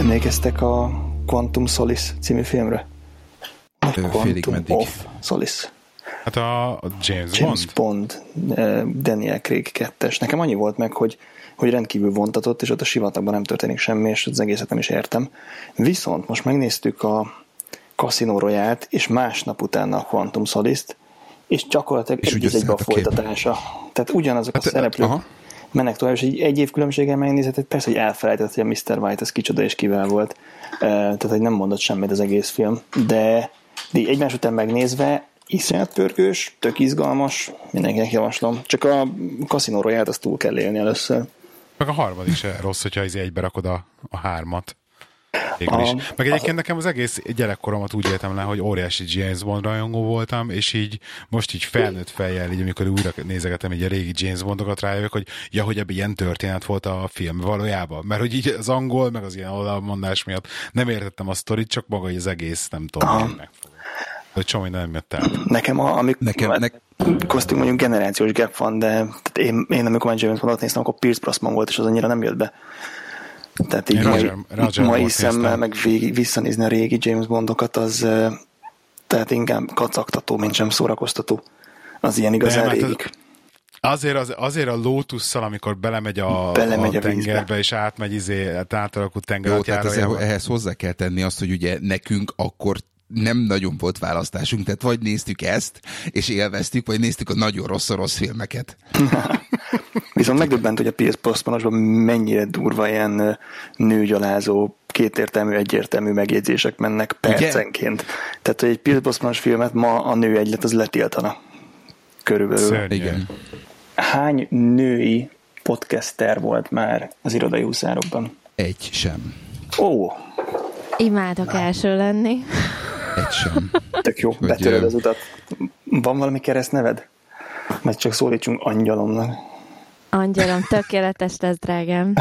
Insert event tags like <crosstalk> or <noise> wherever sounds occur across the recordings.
Emlékeztek a Quantum Solace című filmre? Quantum of Solace. Hát a James, James Bond. Bond, Daniel Craig 2-es. Nekem annyi volt meg, hogy, hogy rendkívül vontatott, és ott a sivatagban nem történik semmi, és az egészet nem is értem. Viszont most megnéztük a Casino royale és másnap utána a Quantum Solace-t, és gyakorlatilag és egy egybe a folytatása. Tehát ugyanazok hát, a szereplők aha. Mennek tovább, és egy, egy év különbséggel megnézheted, persze, hogy elfelejtett, hogy a Mr. White az kicsoda és kivel volt. Tehát, hogy nem mondott semmit az egész film, de, de egymás után megnézve iszonyat pörgős, tök izgalmas, mindenkinek javaslom. Csak a Casino royale azt túl kell élni először. Meg a harmadik se rossz, hogyha egybe rakod a, a hármat. A, is. Meg egyébként nekem az egész gyerekkoromat úgy éltem le, hogy óriási James Bond rajongó voltam, és így most így felnőtt fejjel, így amikor újra nézegetem így a régi James Bondokat rájövök, hogy ja, hogy ebben ilyen történet volt a film valójában. Mert hogy így az angol, meg az ilyen oldalmondás miatt nem értettem a sztorit, csak maga az egész, nem tudom, megfogom. Hogy csomó nem jött el. Nekem, a, amikor nekem, ne... köztünk mondjuk generációs gap van, de én, én amikor már James Bondot néztem, akkor Pierce Brosnan volt, és az annyira nem jött be. Tehát így Roger, mai, Roger mai szemmel meg végig, visszanézni a régi James Bondokat, az tehát inkább kacagtató, mint sem szórakoztató. Az ilyen igazán hát régik. Azért, az, azért a Lotusszal, amikor belemegy a, belemegy a, a tengerbe, vízbe. és átmegy izé, átalakult tenger Jó, tehát azért, ehhez hozzá kell tenni azt, hogy ugye nekünk akkor nem nagyon volt választásunk, tehát vagy néztük ezt, és élveztük, vagy néztük a nagyon rossz rossz filmeket. <laughs> Viszont megdöbbent, hogy a Pierce Brosnanosban mennyire durva ilyen nőgyalázó, kétértelmű, egyértelmű megjegyzések mennek percenként. Ugye? Tehát, hogy egy Pierce Brosnanos filmet ma a nő egylet az letiltana. Körülbelül. Szörnyű. Igen. Hány női podcaster volt már az irodai úszárokban? Egy sem. Ó. Imádok első lenni. Egy sem. Tök jó, hogy betöröd az utat. Van valami keresztneved? Mert csak szólítsunk angyalomnak. Angyalom, tökéletes lesz, drágám.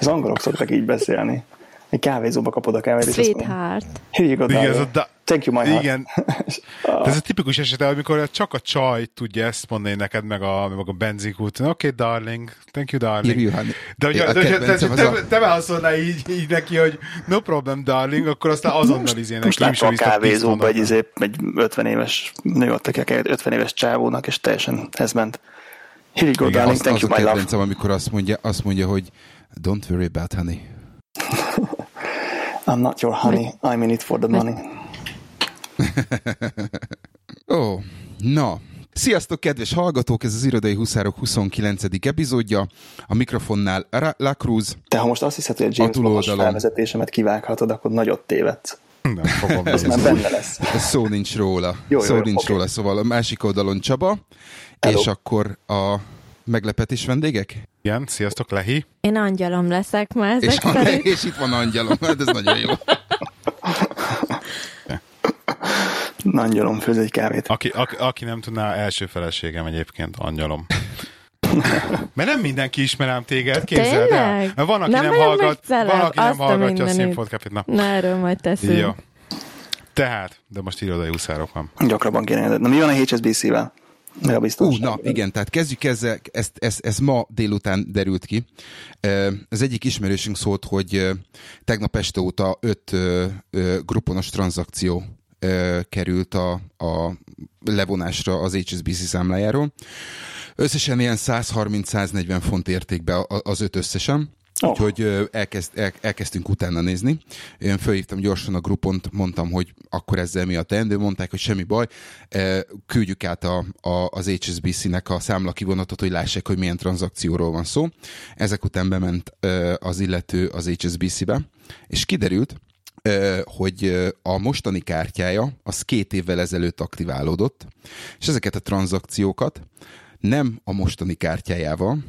az angolok szoktak így beszélni. Egy kávézóba kapod a kávét. Sweetheart. You go, Igen, ez a da- Thank you, my heart. Igen. <laughs> ez a tipikus eset, amikor csak a csaj tudja ezt mondani neked, meg a, meg a benzinkút. Oké, okay, darling. Thank you, darling. You, de hogyha te, te, te, te, te válaszolnál így, így neki, hogy no problem, darling, akkor aztán azonnal izé neki. Most a kávézóba egy, izé, egy 50 éves nő adta ki 50 éves csávónak, és teljesen ez ment. Here you go, Igen, darling, thank az you, my love. amikor azt mondja, azt mondja, hogy don't worry about honey. <laughs> I'm not your honey, I'm in it for the money. Ó, oh, na, Sziasztok, kedves hallgatók! Ez az Irodai Huszárok 29. epizódja. A mikrofonnál La Cruz. Te ha most azt hiszed, hogy a James Bond felvezetésemet kivághatod, akkor nagyot tévedsz. Nem fogom Ez már benne lesz. <laughs> Szó nincs róla. Jó, Szó jó, nincs okay. róla, szóval a másik oldalon Csaba, Hello. és akkor a meglepetés vendégek? Igen, sziasztok, Lehi. Én angyalom leszek ma ezek és, van, <laughs> és itt van angyalom, hát ez nagyon jó. <laughs> angyalom főz egy kávét. Aki, aki, aki nem tudná, első feleségem egyébként angyalom. <laughs> Mert nem mindenki ismerem téged, képzeld el. Mert van, aki nem, nem hallgat, van, aki nem hallgatja a, a színfotkapit. Na. Na, erről majd teszünk. Jó. Tehát, de most irodai úszárok van. Gyakrabban kéne. Na mi van a HSBC-vel? Ja, biztos. Uh, na, igen, tehát kezdjük ezzel, ezt, ezt, ezt ma délután derült ki. Az egyik ismerősünk szólt, hogy tegnap este óta öt gruponos tranzakció került a, a levonásra az HSBC számlájáról. Összesen ilyen 130-140 font értékbe az öt összesen. Oh. Úgyhogy elkezd, el, elkezdtünk utána nézni. Én fölhívtam gyorsan a grupont, mondtam, hogy akkor ezzel mi a teendő, mondták, hogy semmi baj, küldjük át a, a, az HSBC-nek a számla kivonatot, hogy lássák, hogy milyen tranzakcióról van szó. Ezek után bement az illető az HSBC-be, és kiderült, hogy a mostani kártyája az két évvel ezelőtt aktiválódott, és ezeket a tranzakciókat nem a mostani kártyájával,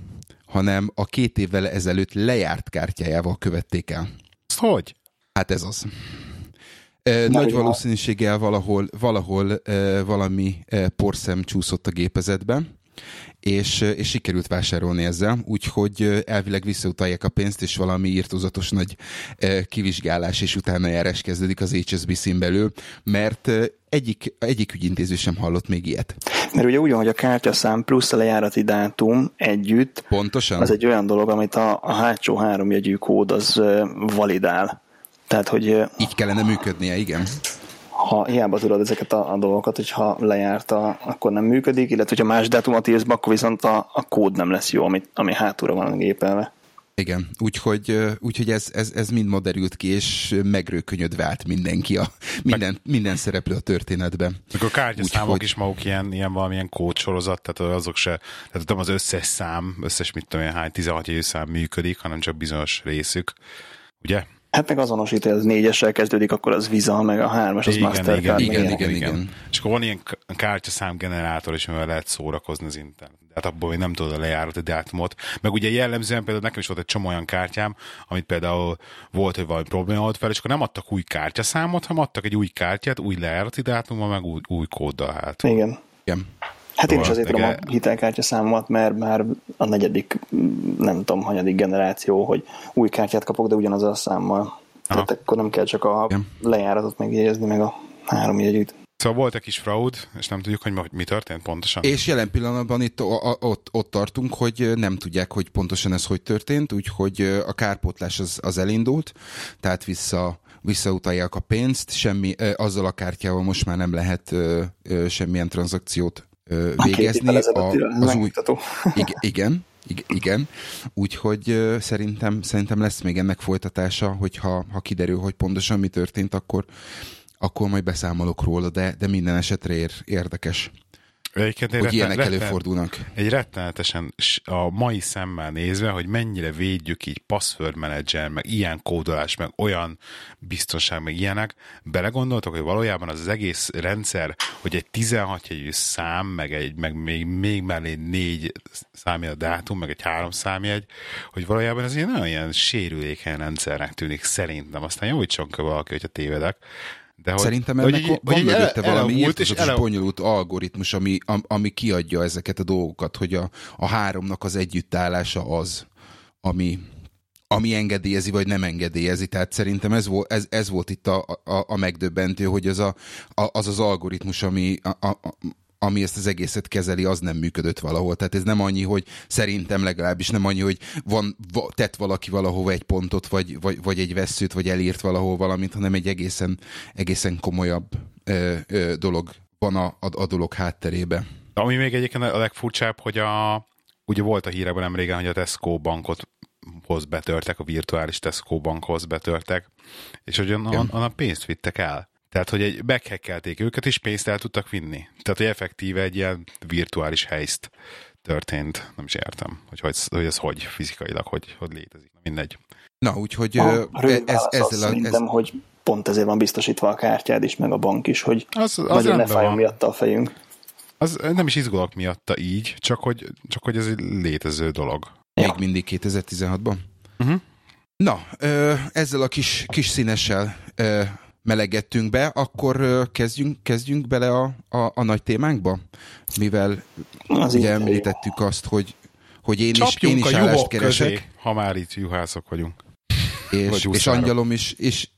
hanem a két évvel ezelőtt lejárt kártyájával követték el. Hogy? Hát ez az. Nagy, Nagy valószínűséggel valahol, valahol valami porszem csúszott a gépezetbe, és, és sikerült vásárolni ezzel, úgyhogy elvileg visszautalják a pénzt, és valami írtozatos nagy kivizsgálás és utána járás kezdődik az HSBC-n belül, mert egyik, egyik ügyintéző sem hallott még ilyet. Mert ugye úgy van, hogy a kártyaszám plusz a lejárati dátum együtt, Pontosan. az egy olyan dolog, amit a, a hátsó három jegyű kód az validál. Tehát, hogy... Így kellene működnie, igen ha hiába tudod ezeket a, a dolgokat, hogyha lejárta, akkor nem működik, illetve hogyha más dátumot írsz be, akkor viszont a, a kód nem lesz jó, ami, ami hátulra van gépelve. Igen, úgyhogy, úgyhogy ez, ez, ez mind ma derült ki, és megrőkönyödve állt mindenki, a, minden, minden szereplő a történetben. Meg a kártyaszámok úgy, is maguk ilyen, ilyen valamilyen kódsorozat, tehát azok se, tehát nem az összes szám, összes mit tudom én, hány 16 szám működik, hanem csak bizonyos részük, ugye? Hát meg azonosítja, hogy az négyessel kezdődik, akkor az Visa, meg a hármas, az igen, Mastercard. Igen, igen, igen, igen, igen. És akkor van ilyen kártyaszám generátor is, amivel lehet szórakozni az internet. De hát abból hogy nem tudod a lejárati dátumot. Meg ugye jellemzően például nekem is volt egy csomó olyan kártyám, amit például volt, hogy valami probléma volt fel, és akkor nem adtak új kártyaszámot, hanem adtak egy új kártyát, új lejárati dátummal, meg új, új kóddal hát. Igen. Igen. Hát én is azért tudom a hitelkártya számomat, mert már a negyedik, nem tudom, hanyadik generáció, hogy új kártyát kapok, de ugyanaz a számmal. Aha. Tehát akkor nem kell csak a Igen. lejáratot megjegyezni, meg a három jegyűt. Szóval volt egy kis fraud, és nem tudjuk, hogy mi történt pontosan. És jelen pillanatban itt ott, ott tartunk, hogy nem tudják, hogy pontosan ez hogy történt, úgyhogy a kárpótlás az, az elindult, tehát vissza visszautalják a pénzt, semmi, azzal a kártyával most már nem lehet semmilyen tranzakciót végezni. A, az új, <laughs> igen, igen, igen. Úgyhogy szerintem, szerintem lesz még ennek folytatása, hogyha ha kiderül, hogy pontosan mi történt, akkor, akkor majd beszámolok róla, de, de minden esetre ér, érdekes. Egyébként hogy retten, ilyenek retten, előfordulnak. Egy rettenetesen a mai szemmel nézve, hogy mennyire védjük így password manager, meg ilyen kódolás, meg olyan biztonság, meg ilyenek, belegondoltok, hogy valójában az, az egész rendszer, hogy egy 16 jegyű szám, meg, egy, meg még, még mellé négy számjegy a dátum, meg egy három számjegy, hogy valójában ez ilyen nagyon ilyen sérülékeny rendszernek tűnik szerintem. Aztán javítson ki valaki, hogyha tévedek de hogy, Szerintem ennek hogy, van hogy mögötte ele, valami írtozatos bonyolult algoritmus, ami, ami kiadja ezeket a dolgokat, hogy a, a háromnak az együttállása az, ami, ami engedélyezi, vagy nem engedélyezi. Tehát szerintem ez volt, ez, ez volt itt a, a, a megdöbbentő, hogy az a, a, az, az algoritmus, ami, a, a, ami ezt az egészet kezeli, az nem működött valahol. Tehát ez nem annyi, hogy szerintem legalábbis nem annyi, hogy van, tett valaki valahova egy pontot, vagy, vagy, vagy egy veszőt, vagy elírt valahol valamit, hanem egy egészen, egészen komolyabb ö, ö, dolog van a, a, a dolog hátterébe. Ami még egyébként a legfurcsább, hogy a, ugye volt a hírekben nem régen, hogy a Tesco bankot hoz betörtek, a virtuális Tesco bankhoz betörtek, és hogy onnan, onnan pénzt vittek el. Tehát, hogy egy meghekkelték őket, és pénzt el tudtak vinni. Tehát, hogy effektíve egy ilyen virtuális helyszt történt. Nem is értem, hogy, hogy, hogy ez hogy fizikailag, hogy, hogy létezik. Mindegy. Na, úgyhogy a, ez, ez, ezzel a, szerintem, ez... hogy pont ezért van biztosítva a kártyád is, meg a bank is, hogy az, az nagyon ne fájjon miatta a fejünk. Az nem is izgulok miatta így, csak hogy, csak hogy ez egy létező dolog. Még mindig 2016-ban? Uh-huh. Na, ezzel a kis, kis színessel melegettünk be, akkor kezdjünk, kezdjünk bele a, a, a nagy témánkba, mivel Az ugye említettük azt, hogy, hogy én is, én is állást keresek. Közé, ha már itt juhászok vagyunk. És, és angyalom is, is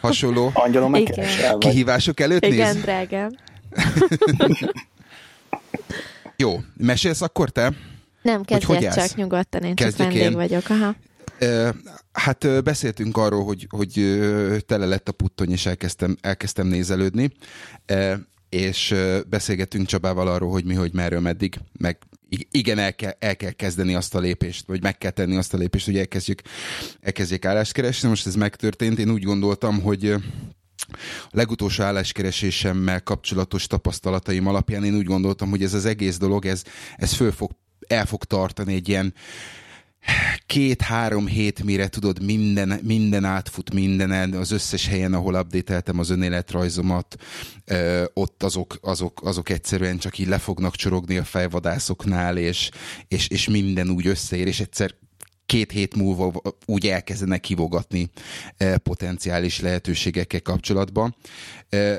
hasonló <laughs> angyalom kihívások előtt Igen, néz. drágám. <laughs> Jó, mesélsz akkor te? Nem, kezdjek csak nyugodtan, én csak vendég én. vagyok. Aha. Hát beszéltünk arról, hogy, hogy tele lett a puttony, és elkezdtem, elkezdtem nézelődni, és beszélgettünk Csabával arról, hogy mi, hogy merről, meddig, meg igen, el kell, el kell kezdeni azt a lépést, vagy meg kell tenni azt a lépést, hogy elkezdjük, elkezdjék állást keresni. Most ez megtörtént, én úgy gondoltam, hogy a legutolsó álláskeresésemmel kapcsolatos tapasztalataim alapján én úgy gondoltam, hogy ez az egész dolog, ez, ez föl fog, el fog tartani egy ilyen két-három hét mire tudod, minden, minden átfut mindenen, az összes helyen, ahol updateltem az önéletrajzomat, ö, ott azok, azok, azok egyszerűen csak így le fognak csorogni a fejvadászoknál, és, és, és minden úgy összeér, és egyszer két hét múlva úgy elkezdenek kivogatni potenciális lehetőségekkel kapcsolatban.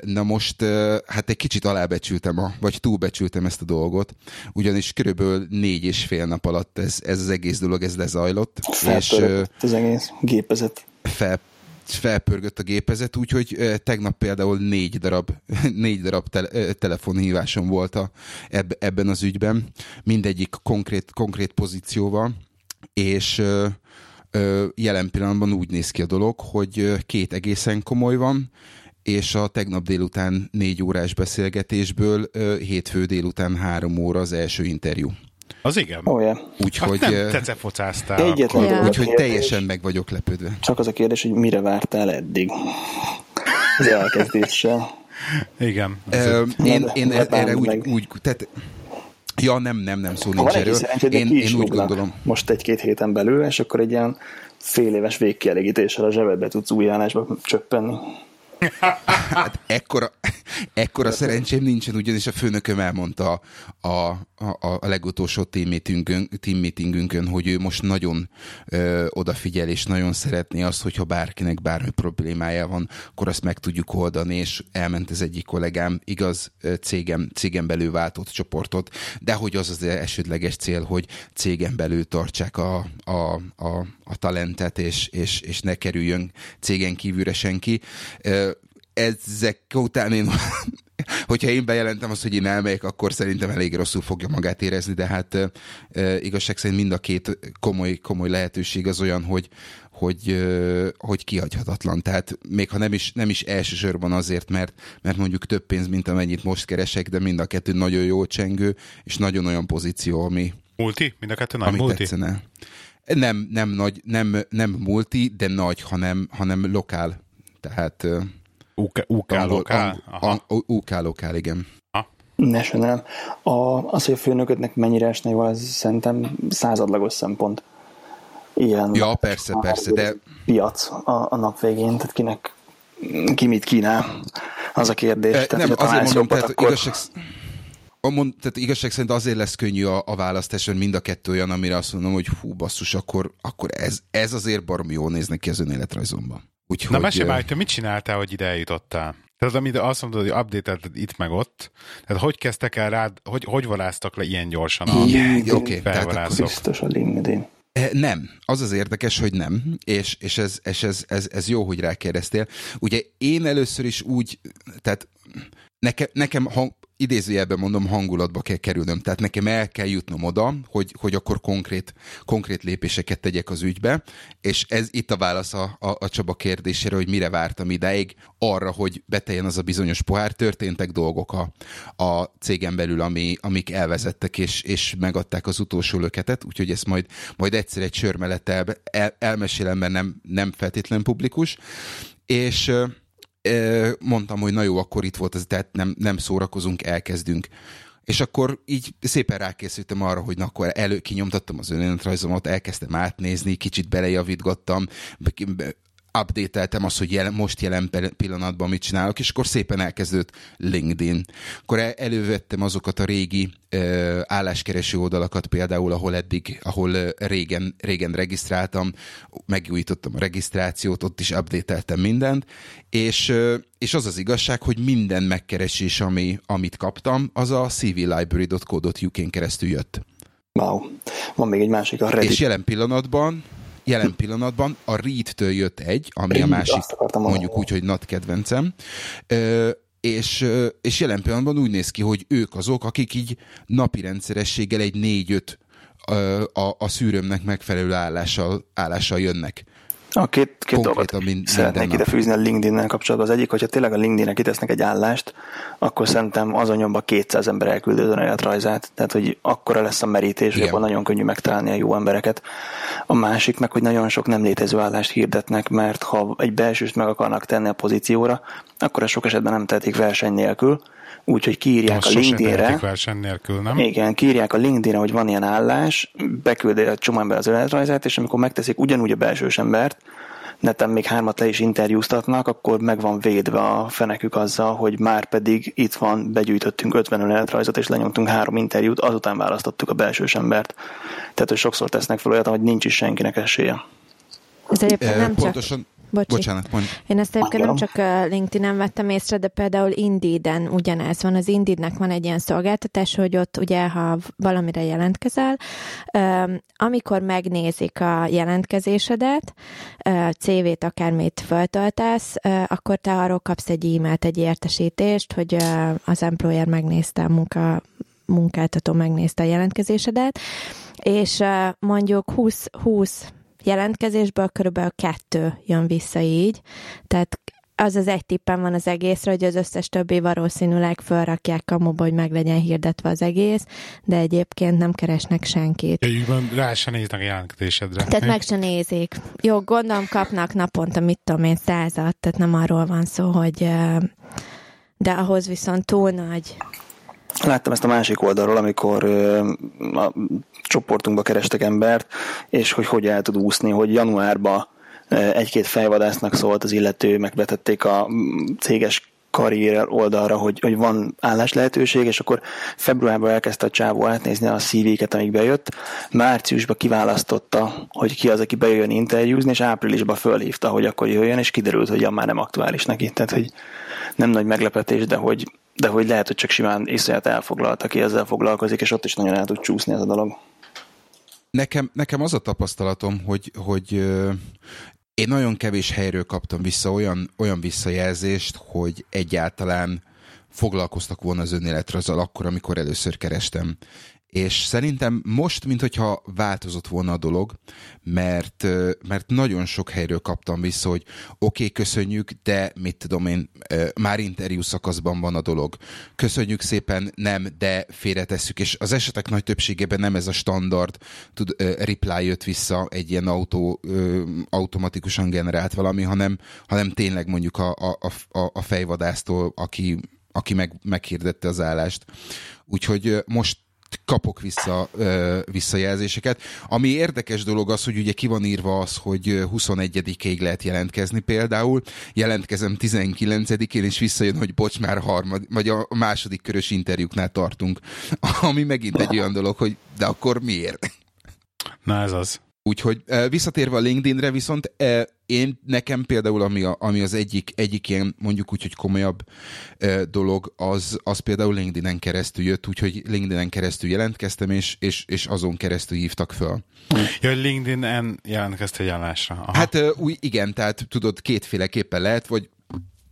Na most hát egy kicsit alábecsültem, a, vagy túlbecsültem ezt a dolgot, ugyanis körülbelül négy és fél nap alatt ez, ez az egész dolog, ez lezajlott. és az egész gépezet. Fel, felpörgött a gépezet, úgyhogy tegnap például négy darab, <laughs> négy darab te, telefonhívásom volt a, eb, ebben az ügyben, mindegyik konkrét, konkrét pozícióval, és jelen pillanatban úgy néz ki a dolog, hogy két egészen komoly van, és a tegnap délután négy órás beszélgetésből hétfő délután három óra az első interjú. Az igen. Oh, yeah. Úgyhogy... Hát nem tecepocáztál. Egyetlen ja. Úgyhogy teljesen meg vagyok lepődve. Csak az a kérdés, hogy mire vártál eddig az elkezdéssel. Igen. Ö, én, én erre úgy, úgy, tehát Ja, nem, nem, nem, szó nincs erről. Én, én úgy gondolom. Most egy-két héten belül, és akkor egy ilyen fél éves végkielégítéssel a zsebedbe tudsz új állásba csöppenni. Hát ekkora, ekkora szerencsém nincsen, ugyanis a főnököm elmondta a, a, a, a legutolsó team meetingünkön, team meetingünkön, hogy ő most nagyon ö, odafigyel, és nagyon szeretné azt, hogyha bárkinek bármi problémája van, akkor azt meg tudjuk oldani, és elment az egyik kollégám, igaz, cégem, cégem belül váltott csoportot, de hogy az az elsődleges cél, hogy cégem belül tartsák a, a, a, a talentet, és, és, és ne kerüljön cégen kívülre senki ezek után én, <laughs> hogyha én bejelentem azt, hogy én elmegyek, akkor szerintem elég rosszul fogja magát érezni, de hát e, igazság szerint mind a két komoly, komoly lehetőség az olyan, hogy, hogy, hogy kihagyhatatlan. Tehát még ha nem is, nem is elsősorban azért, mert, mert mondjuk több pénz, mint amennyit most keresek, de mind a kettő nagyon jó csengő, és nagyon olyan pozíció, ami... Multi? Mind a kettő nagy multi? Tetszene. Nem, nem nagy, nem, nem multi, de nagy, hanem, hanem lokál. Tehát UK, UK lokál? UK lokál, igen. National. A, az, hogy a főnökötnek mennyire esne jól, az szerintem századlagos szempont. Ilyen ja, persze, persze, de... Piac a, a nap végén, tehát kinek ki mit kínál, az a kérdés. E, tehát, nem, azért mondom, tehát akkor... igazság, a mond, tehát igazság szerint azért lesz könnyű a, a választás, hogy mind a kettő olyan, amire azt mondom, hogy hú, basszus, akkor, akkor ez, ez azért baromi jól néznek ki az önéletrajzomban. Úgyhogy, Na mesélj már, hogy te mit csináltál, hogy ide eljutottál? Tehát amit azt mondod, hogy update itt meg ott, tehát hogy kezdtek el rád, hogy, hogy varáztak le ilyen gyorsan a yeah, okay, felvarászok? Biztos a LinkedIn. Eh, nem. Az az érdekes, hogy nem, és, és, ez, és ez, ez, ez jó, hogy rákérdeztél. Ugye én először is úgy, tehát nekem, nekem hang, idézőjelben mondom, hangulatba kell kerülnöm. Tehát nekem el kell jutnom oda, hogy, hogy akkor konkrét, konkrét lépéseket tegyek az ügybe, és ez itt a válasz a, a, a Csaba kérdésére, hogy mire vártam ideig, arra, hogy beteljen az a bizonyos pohár, történtek dolgok a, a cégen belül, ami, amik elvezettek, és, és megadták az utolsó löketet, úgyhogy ezt majd, majd egyszer egy sör mellett el, el, elmesélem, mert nem, nem feltétlenül publikus, és mondtam, hogy na jó, akkor itt volt ez, tehát nem, nem szórakozunk, elkezdünk. És akkor így szépen rákészültem arra, hogy na akkor elő kinyomtattam az önéletrajzomat, elkezdtem átnézni, kicsit belejavítgattam, updateltem azt, hogy jelen, most jelen pillanatban mit csinálok, és akkor szépen elkezdődött LinkedIn. Akkor elővettem azokat a régi uh, álláskereső oldalakat például, ahol eddig, ahol régen, régen regisztráltam, megújítottam a regisztrációt, ott is updateltem mindent, és, uh, és az az igazság, hogy minden megkeresés, ami, amit kaptam, az a cvlibrary.co.uk-n keresztül jött. Wow. Van még egy másik, a Reddit. És jelen pillanatban jelen pillanatban a Reed-től jött egy, ami Reed, a másik, mondjuk úgy, hogy nagy kedvencem, és, és jelen pillanatban úgy néz ki, hogy ők azok, akik így napi rendszerességgel egy négy-öt a, a szűrőmnek megfelelő állással, állással jönnek. A két, két dolgot mind, szeretnék ide fűzni a LinkedIn-nel kapcsolatban. Az egyik, hogyha tényleg a LinkedIn-nek kitesznek egy állást, akkor szerintem azon nyomba 200 ember elküldő az önéletrajzát. Tehát, hogy akkora lesz a merítés, hogy abban nagyon könnyű megtalálni a jó embereket. A másik meg, hogy nagyon sok nem létező állást hirdetnek, mert ha egy belsőst meg akarnak tenni a pozícióra, akkor ezt sok esetben nem tehetik verseny nélkül, úgyhogy kiírják Most a LinkedIn-re. verseny nélkül, nem? Igen, kiírják a LinkedIn-re, hogy van ilyen állás, beküldi a csomó ember az önéletrajzát, és amikor megteszik ugyanúgy a belsős embert, neten még hármat le is interjúztatnak, akkor meg van védve a fenekük azzal, hogy már pedig itt van, begyűjtöttünk 50 önéletrajzot, és lenyomtunk három interjút, azután választottuk a belsős embert. Tehát, hogy sokszor tesznek fel olyat, hogy nincs is senkinek esélye. Ez egyébként nem Pontosan, csak Bocsi. Bocsánat, mondj. Én ezt egyébként nem csak LinkedIn-en vettem észre, de például Indeed-en ugyanez van. Az Indeed-nek van egy ilyen szolgáltatás, hogy ott ugye, ha valamire jelentkezel, amikor megnézik a jelentkezésedet, CV-t, akármit föltöltesz, akkor te arról kapsz egy e-mailt, egy értesítést, hogy az employer megnézte a munka, munkáltató megnézte a jelentkezésedet, és mondjuk 20, 20 jelentkezésből körülbelül kettő jön vissza így, tehát az az egy tippem van az egészre, hogy az összes többi valószínűleg felrakják kamuba, hogy meg legyen hirdetve az egész, de egyébként nem keresnek senkit. Ügyben rá se néznek a jelentkezésedre. Tehát meg se nézik. Jó, gondolom kapnak naponta, mit tudom én, százat, tehát nem arról van szó, hogy de ahhoz viszont túl nagy Láttam ezt a másik oldalról, amikor a csoportunkba kerestek embert, és hogy hogy el tud úszni, hogy januárban egy-két fejvadásznak szólt az illető, megvetették a céges karrier oldalra, hogy, hogy van állás lehetőség, és akkor februárban elkezdte a csávó átnézni a CV-ket, amik bejött. Márciusban kiválasztotta, hogy ki az, aki bejön interjúzni, és áprilisban fölhívta, hogy akkor jöjjön, és kiderült, hogy már nem aktuális neki. Tehát, hogy nem nagy meglepetés, de hogy de hogy lehet, hogy csak simán iszonyat elfoglalt, aki ezzel foglalkozik, és ott is nagyon el tud csúszni ez a dolog. Nekem, nekem az a tapasztalatom, hogy, hogy én nagyon kevés helyről kaptam vissza olyan, olyan visszajelzést, hogy egyáltalán foglalkoztak volna az önéletrajzzal akkor, amikor először kerestem és szerintem most, mintha változott volna a dolog, mert, mert nagyon sok helyről kaptam vissza, hogy oké, okay, köszönjük, de mit tudom én, már interjú szakaszban van a dolog. Köszönjük szépen, nem, de félretesszük, és az esetek nagy többségében nem ez a standard tud, reply jött vissza egy ilyen autó, automatikusan generált valami, hanem, hanem tényleg mondjuk a, a, a, a fejvadásztól, aki, aki meg, meghirdette az állást. Úgyhogy most kapok vissza ö, visszajelzéseket. Ami érdekes dolog az, hogy ugye ki van írva az, hogy 21-ig lehet jelentkezni például. Jelentkezem 19-én, és visszajön, hogy bocs, már harmad, vagy a második körös interjúknál tartunk. <laughs> Ami megint egy <laughs> olyan dolog, hogy de akkor miért? Na ez az. Úgyhogy visszatérve a LinkedInre, viszont én nekem például, ami, a, ami az egyik, egyik ilyen mondjuk úgy, hogy komolyabb dolog, az, az például LinkedIn-en keresztül jött, úgyhogy LinkedIn-en keresztül jelentkeztem, és, és, és azon keresztül hívtak föl. Ja, LinkedIn-en jelentkezte egy állásra. Aha. Hát új, igen, tehát tudod, kétféleképpen lehet, vagy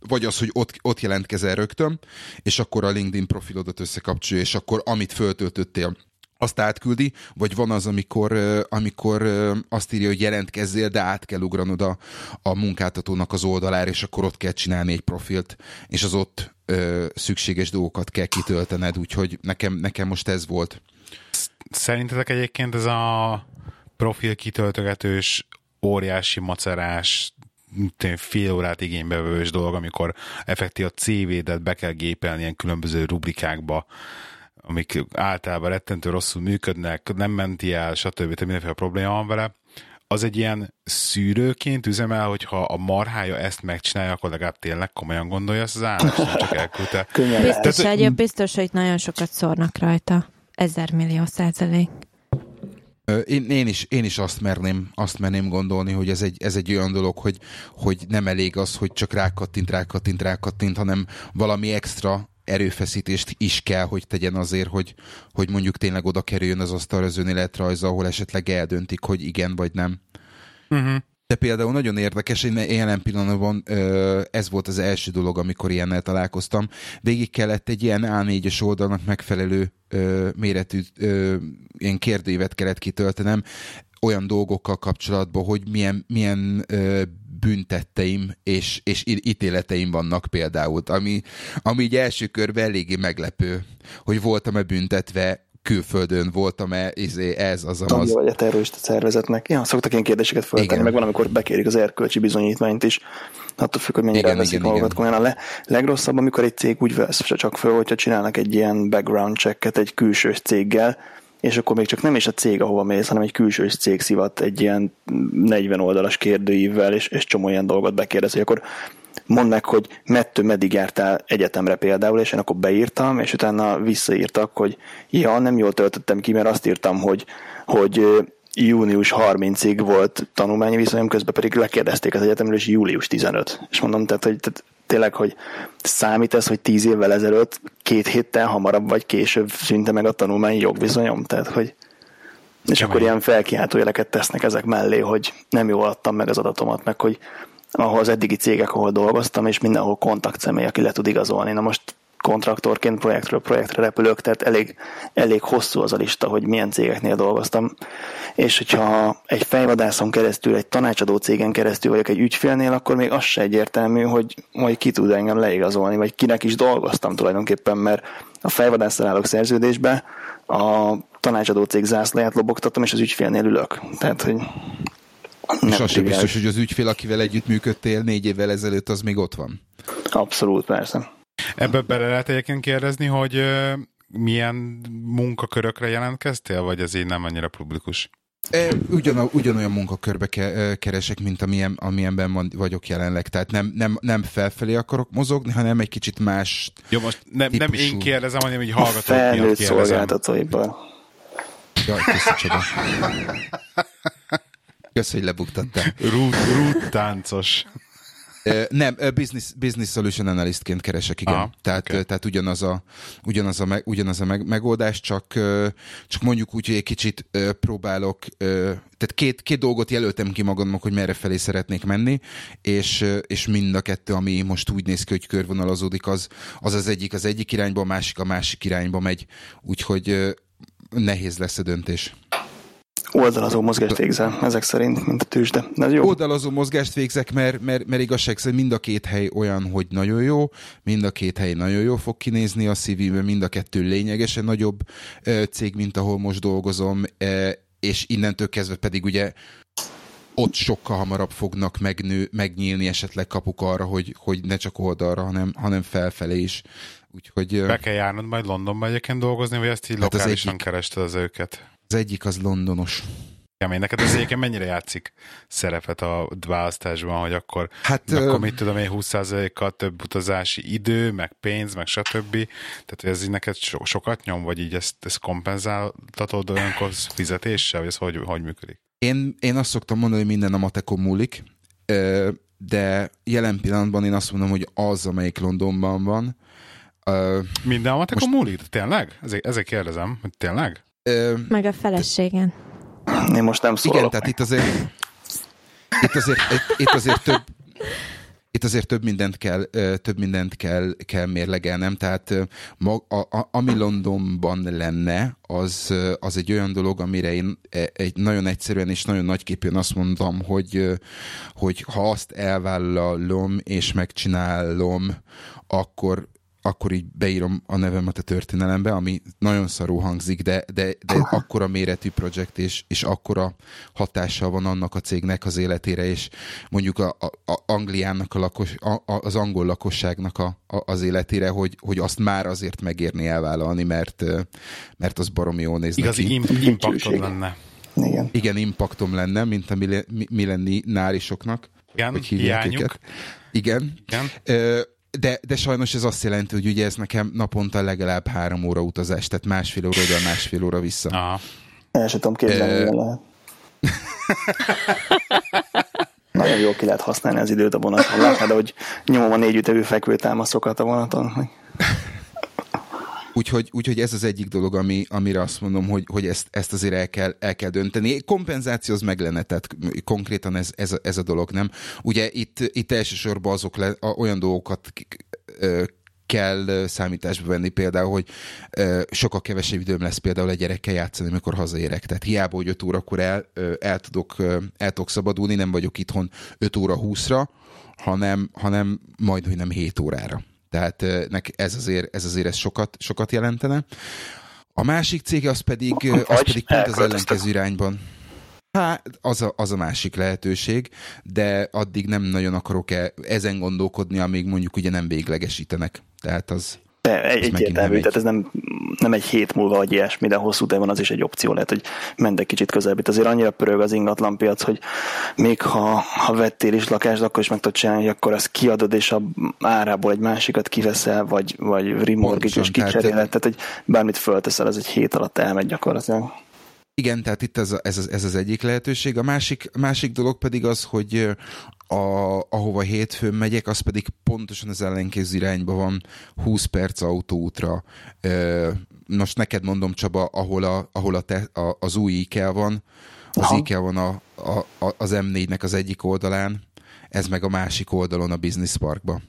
vagy az, hogy ott, ott jelentkezel rögtön, és akkor a LinkedIn profilodat összekapcsolja, és akkor amit föltöltöttél, azt átküldi, vagy van az, amikor, amikor azt írja, hogy jelentkezzél, de át kell ugranod a, a munkáltatónak az oldalára, és akkor ott kell csinálni egy profilt, és az ott ö, szükséges dolgokat kell kitöltened, úgyhogy nekem, nekem most ez volt. Szerintetek egyébként ez a profil kitöltögetős, óriási macerás, fél órát igénybe dolog, amikor effektív a CV-det be kell gépelni ilyen különböző rubrikákba, amik általában rettentő rosszul működnek, nem menti el, stb. Tehát mindenféle probléma van vele, az egy ilyen szűrőként üzemel, hogyha a marhája ezt megcsinálja, akkor legalább tényleg komolyan gondolja ezt az állást, nem csak elküldte. <laughs> Biztos, Tehát, egy, biztos, hogy nagyon sokat szórnak rajta. Ezer millió százalék. Én, én, is, én is azt merném, azt merném gondolni, hogy ez egy, ez egy olyan dolog, hogy, hogy nem elég az, hogy csak rákattint, rákattint, rákattint, hanem valami extra erőfeszítést is kell, hogy tegyen azért, hogy, hogy mondjuk tényleg oda kerüljön az asztal az önéletrajza, ahol esetleg eldöntik, hogy igen vagy nem. Uh-huh. De például nagyon érdekes, én jelen pillanatban ez volt az első dolog, amikor ilyennel találkoztam. Végig kellett egy ilyen A4-es oldalnak megfelelő méretű ilyen kérdőívet kellett kitöltenem, olyan dolgokkal kapcsolatban, hogy milyen, milyen büntetteim és, és ítéleteim vannak például, ami, ami így első körben eléggé meglepő, hogy voltam-e büntetve külföldön voltam-e, izé, ez az Tagja az. vagy a terrorista szervezetnek. Ja, szoktak ilyen kérdéseket feltenni, meg van, amikor bekérik az erkölcsi bizonyítványt is. Attól függ, hogy mennyire igen, veszik igen, magukat komolyan. A le, legrosszabb, amikor egy cég úgy vesz csak föl, hogyha csinálnak egy ilyen background checket egy külsős céggel, és akkor még csak nem is a cég, ahova mész, hanem egy külső cég szivat egy ilyen 40 oldalas kérdőívvel, és, és csomó ilyen dolgot bekérdez, akkor mondd meg, hogy mettő meddig jártál egyetemre például, és én akkor beírtam, és utána visszaírtak, hogy ja, nem jól töltöttem ki, mert azt írtam, hogy, hogy június 30-ig volt tanulmányi viszonyom, közben pedig lekérdezték az egyetemről, és július 15. És mondom, tehát, hogy tehát tényleg, hogy számít ez, hogy tíz évvel ezelőtt két héttel hamarabb vagy később szűnte meg a tanulmányi jogviszonyom? Tehát, hogy és Kemény. akkor ilyen felkiáltó jeleket tesznek ezek mellé, hogy nem jól adtam meg az adatomat, meg hogy ahol az eddigi cégek, ahol dolgoztam, és mindenhol kontaktszemély, aki le tud igazolni. Na most kontraktorként projektről projektre repülök, tehát elég, elég hosszú az a lista, hogy milyen cégeknél dolgoztam. És hogyha egy fejvadászon keresztül, egy tanácsadó cégen keresztül vagyok egy ügyfélnél, akkor még az se egyértelmű, hogy majd ki tud engem leigazolni, vagy kinek is dolgoztam tulajdonképpen, mert a fejvadásszal állok szerződésbe, a tanácsadó cég zászlaját lobogtatom, és az ügyfélnél ülök. Tehát, hogy és az sem biztos, hogy az ügyfél, akivel együtt működtél négy évvel ezelőtt, az még ott van. Abszolút, persze. Ebbe bele lehet egyébként kérdezni, hogy milyen munkakörökre jelentkeztél, vagy ez így nem annyira publikus? Ugyan, ugyanolyan munkakörbe ke, keresek, mint amilyen, amilyenben vagyok jelenleg. Tehát nem, nem, nem felfelé akarok mozogni, hanem egy kicsit más Jó, most nem, nem én kérdezem, hanem egy hallgatók miatt kérdezem. szolgáltatóiban. Jaj, köszi Csaba. Kösz, hogy lebuktattál. Rút, rút táncos. Nem, business, business solution analystként keresek, igen. Aha, tehát, okay. tehát ugyanaz a, ugyanaz a, meg, ugyanaz a meg, megoldás, csak, csak mondjuk úgy, hogy egy kicsit próbálok, tehát két, két dolgot jelöltem ki magamnak, hogy merre felé szeretnék menni, és, és mind a kettő, ami most úgy néz ki, hogy körvonalazódik, az az, az egyik az egyik irányba, a másik a másik irányba megy, úgyhogy nehéz lesz a döntés. Oldalazó mozgást végzel, ezek szerint, mint a tűzde. De ez jó. Oldalazó mozgást végzek, mert, mert, mert igazság szerint mind a két hely olyan, hogy nagyon jó, mind a két hely nagyon jó fog kinézni a szívében, mind a kettő lényegesen nagyobb cég, mint ahol most dolgozom, és innentől kezdve pedig ugye ott sokkal hamarabb fognak megnő, megnyílni esetleg kapuk arra, hogy, hogy ne csak oldalra, hanem, hanem felfelé is. Úgyhogy, Be kell járnod majd Londonba egyébként dolgozni, vagy ezt így hát lokálisan az egyik, kerested az őket? Az egyik az londonos. Kemény, neked az egyébként mennyire játszik szerepet a választásban, hogy akkor, hát, akkor mit tudom én, 20%-kal több utazási idő, meg pénz, meg stb. Tehát ez így neked so- sokat nyom, vagy így ezt, ezt kompenzáltatod olyankor fizetéssel, vagy ez hogy, hogy működik? Én, én azt szoktam mondani, hogy minden a matekon múlik, de jelen pillanatban én azt mondom, hogy az, amelyik Londonban van. Minden a matekon most... múlik? Tényleg? Ezért, ezért kérdezem, hogy tényleg? Ö, Meg a feleségen. Én most nem szólok Igen, tehát itt azért, itt azért, itt, itt azért több, itt azért több mindent kell, több mindent kell, kell mérlegelnem, tehát mag, a, a, ami Londonban lenne, az, az egy olyan dolog, amire én e, egy nagyon egyszerűen és nagyon nagyképűen azt mondom, hogy, hogy ha azt elvállalom és megcsinálom, akkor akkor így beírom a nevemet a történelembe, ami nagyon szarú hangzik, de, de, de akkora méretű projekt, és, és akkora hatással van annak a cégnek az életére, és mondjuk a, a, a Angliának a lakos, a, az angol lakosságnak a, a, az életére, hogy, hogy azt már azért megérni elvállalni, mert, mert az baromi jól néz Igazi. Igazi impaktom lenne. Igen. Igen, impaktom lenne, mint a nárisoknak. Igen, hogy hiányuk. Őket. Igen. Igen. Ö, de, de sajnos ez azt jelenti, hogy ugye ez nekem naponta legalább három óra utazás, tehát másfél óra oda, másfél óra vissza. Aha. El sem tudom képzelni, lehet. <laughs> Nagyon jól ki lehet használni az időt a vonaton. Látnád, hogy nyomom a négy ütevő fekvőtámaszokat a vonaton. Úgyhogy, úgyhogy ez az egyik dolog, ami, amire azt mondom, hogy, hogy ezt, ezt azért el kell, el kell dönteni. Kompenzáció az meg lenne, tehát konkrétan ez, ez, a, ez a dolog, nem? Ugye itt, itt elsősorban azok le, olyan dolgokat kell számításba venni például, hogy sokkal kevesebb időm lesz például egy gyerekkel játszani, amikor hazaérek. Tehát hiába, hogy 5 órakor el, el, tudok, el tudok szabadulni, nem vagyok itthon 5 óra 20-ra, hanem, hanem majd, hogy nem 7 órára. Tehát nek ez azért, ez azért ez sokat, sokat jelentene. A másik cég az pedig, az pedig pont az ellenkező irányban. Hát, az a, az a másik lehetőség, de addig nem nagyon akarok -e ezen gondolkodni, amíg mondjuk ugye nem véglegesítenek. Tehát az... egy, egyértelmű, tehát ez nem, nem egy hét múlva vagy ilyesmi, de hosszú távon az is egy opció lehet, hogy mentek kicsit közelebb. Itt azért annyira pörög az ingatlanpiac, hogy még ha, ha vettél is lakást, akkor is meg tudod csinálni, hogy akkor azt kiadod, és a árából egy másikat kiveszel, vagy, vagy remortgage és kicseréled. Tehát, tehát, hogy bármit fölteszel, az egy hét alatt elmegy gyakorlatilag. Igen, tehát itt ez, a, ez, az, ez az egyik lehetőség. A másik, másik dolog pedig az, hogy a, ahova hétfőn megyek, az pedig pontosan az ellenkező irányba van 20 perc autóútra. Most neked mondom, Csaba, ahol, a, ahol a te, a, az új IKEA van, az Aha. IKEA van a, a, az M4-nek az egyik oldalán, ez meg a másik oldalon a Business Parkba.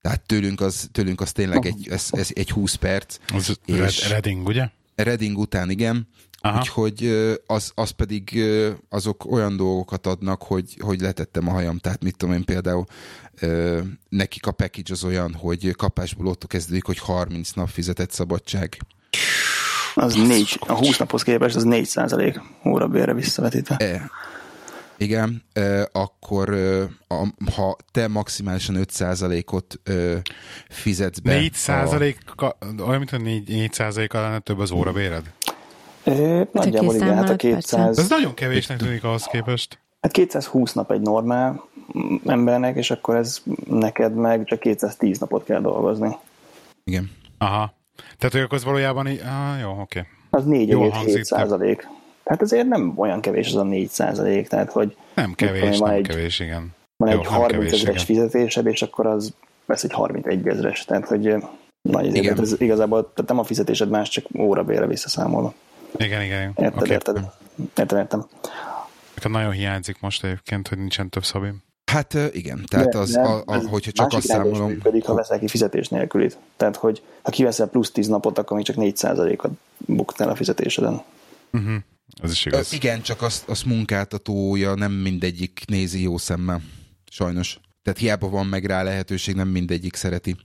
Tehát tőlünk az, tőlünk az tényleg egy, ez, ez egy 20 perc. Az és Reading, ugye? Reading után, igen. Aha. Úgyhogy az, az pedig azok olyan dolgokat adnak, hogy, hogy letettem a hajam. Tehát mit tudom én például nekik a package az olyan, hogy kapásból ott kezdődik, hogy 30 nap fizetett szabadság. Az négy, a 20 naphoz képest az 4 százalék órabérre visszavetítve. E, igen, e, akkor e, ha te maximálisan 5 százalékot e, fizetsz be. 4 százalék, a... olyan, mint a 4, 4 százalék lenne több az órabéred? Nagyjából igen, hát a 200... Ez nagyon kevésnek tűnik ahhoz képest. Hát 220 nap egy normál embernek, és akkor ez neked meg csak 210 napot kell dolgozni. Igen. Aha. Tehát, hogy akkor az valójában így... Ah, jó, oké. Okay. Az 4,7 százalék. Tehát azért nem olyan kevés az a 4 százalék, tehát hogy... Nem kevés, nem egy, kevés, igen. Van jó, egy 30 ezeres fizetésed, és akkor az vesz egy 31 ezeres, tehát hogy nagy ezért, igen. ez igazából tehát nem a fizetésed más, csak órabére visszaszámolva. Igen, igen. Érted, okay. érted. Értem, értem. Nekem nagyon hiányzik most egyébként, hogy nincsen több szabim. Hát igen, tehát de, az, de, a, a, hogyha csak azt számolom... működik, ha veszel ki fizetés nélkülit. Tehát, hogy ha kiveszel plusz 10 napot, akkor még csak 4%-at buktál a fizetéseden. Uh-huh. Ez is igaz. Igen, csak azt, azt munkáltatója nem mindegyik nézi jó szemmel. Sajnos. Tehát hiába van meg rá lehetőség, nem mindegyik szereti.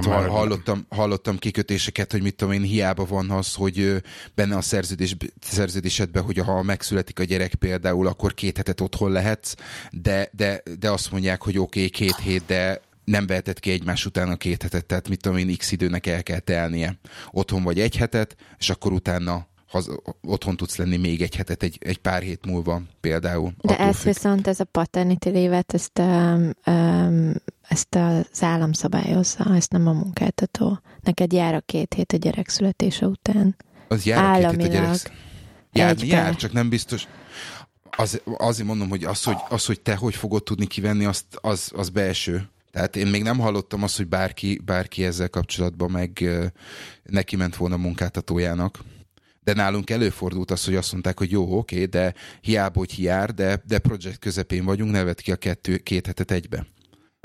Szóval hallottam, hallottam kikötéseket, hogy mit tudom én, hiába van az, hogy benne a szerződés, szerződésedben, hogy ha megszületik a gyerek például, akkor két hetet otthon lehetsz, de, de, de azt mondják, hogy oké, okay, két hét, de nem vehetett ki egymás után a két hetet, tehát mit tudom én, x időnek el kell telnie. Otthon vagy egy hetet, és akkor utána haz, otthon tudsz lenni még egy hetet, egy, egy pár hét múlva például. De ez függ. viszont, ez a paternity lévet, ezt, um, um, ezt az állam szabályozza, ezt nem a munkáltató. Neked jár a két hét a gyerek születése után. Az jár a két hét a gyerek Járni jár, csak nem biztos. Az, azért mondom, hogy az, hogy az, hogy te hogy fogod tudni kivenni, azt, az, az belső. Tehát én még nem hallottam azt, hogy bárki, bárki ezzel kapcsolatban meg neki ment volna munkáltatójának de nálunk előfordult az, hogy azt mondták, hogy jó, oké, de hiába, hogy hiár, de, de projekt közepén vagyunk, nevet ki a kettő, két hetet egybe.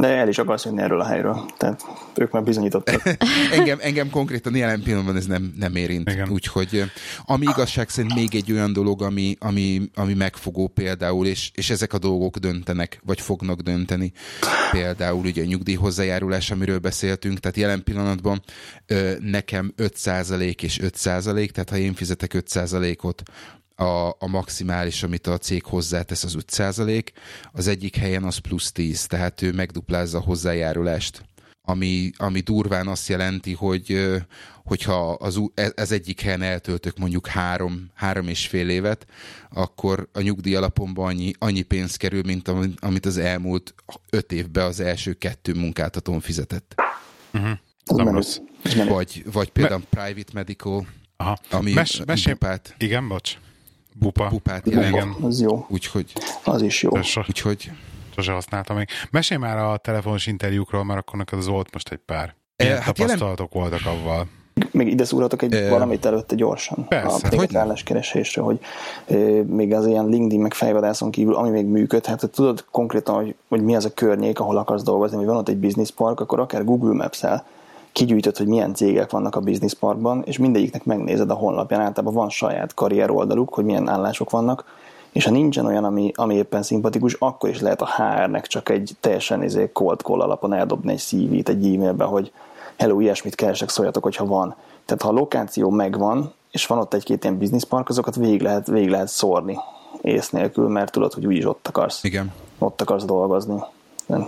De el is akarsz jönni erről a helyről. Tehát ők már bizonyítottak. <laughs> engem, engem konkrétan jelen pillanatban ez nem, nem érint. Igen. Úgyhogy ami igazság szerint még egy olyan dolog, ami, ami, ami megfogó például, és, és ezek a dolgok döntenek, vagy fognak dönteni. Például ugye a nyugdíj hozzájárulás, amiről beszéltünk, tehát jelen pillanatban nekem 5% és 5%, tehát ha én fizetek 5%-ot, a, a maximális, amit a cég hozzátesz, az 5 az egyik helyen az plusz 10, tehát ő megduplázza a hozzájárulást. Ami, ami durván azt jelenti, hogy hogyha az, e, ez egyik helyen eltöltök mondjuk három, három és fél évet, akkor a nyugdíj alapomban annyi, annyi pénz kerül, mint amit az elmúlt öt évben az első kettő munkáltatón fizetett. Uh-huh. Nem rossz. Vagy, vagy például Me- private medical, Aha. ami Mes- mesélj... Igen, bocs. Bupa. Bupát jelent. Igen. Az jó. Úgyhogy. Az is jó. So, Úgyhogy. Sose használtam még. Mesélj már a telefonos interjúkról, mert akkor neked az volt most egy pár. Milyen e, hát tapasztalatok jelen... voltak avval? Még ide szúrhatok egy e... valamit előtte gyorsan. Persze. A hogy álláskeresésre, hogy e, még az ilyen LinkedIn meg fejvadászon kívül, ami még működhet, hát tudod konkrétan, hogy, hogy mi az a környék, ahol akarsz dolgozni, hogy van ott egy business park, akkor akár Google Maps-el kigyűjtöd, hogy milyen cégek vannak a Business Parkban, és mindegyiknek megnézed a honlapján, általában van saját karrier oldaluk, hogy milyen állások vannak, és ha nincsen olyan, ami, ami éppen szimpatikus, akkor is lehet a HR-nek csak egy teljesen izé, cold call alapon eldobni egy CV-t egy e-mailbe, hogy hello, ilyesmit keresek, szóljatok, hogyha van. Tehát ha a lokáció megvan, és van ott egy-két ilyen business park, azokat végig lehet, végig lehet szórni ész nélkül, mert tudod, hogy úgyis ott akarsz. Igen. Ott akarsz dolgozni. Nem.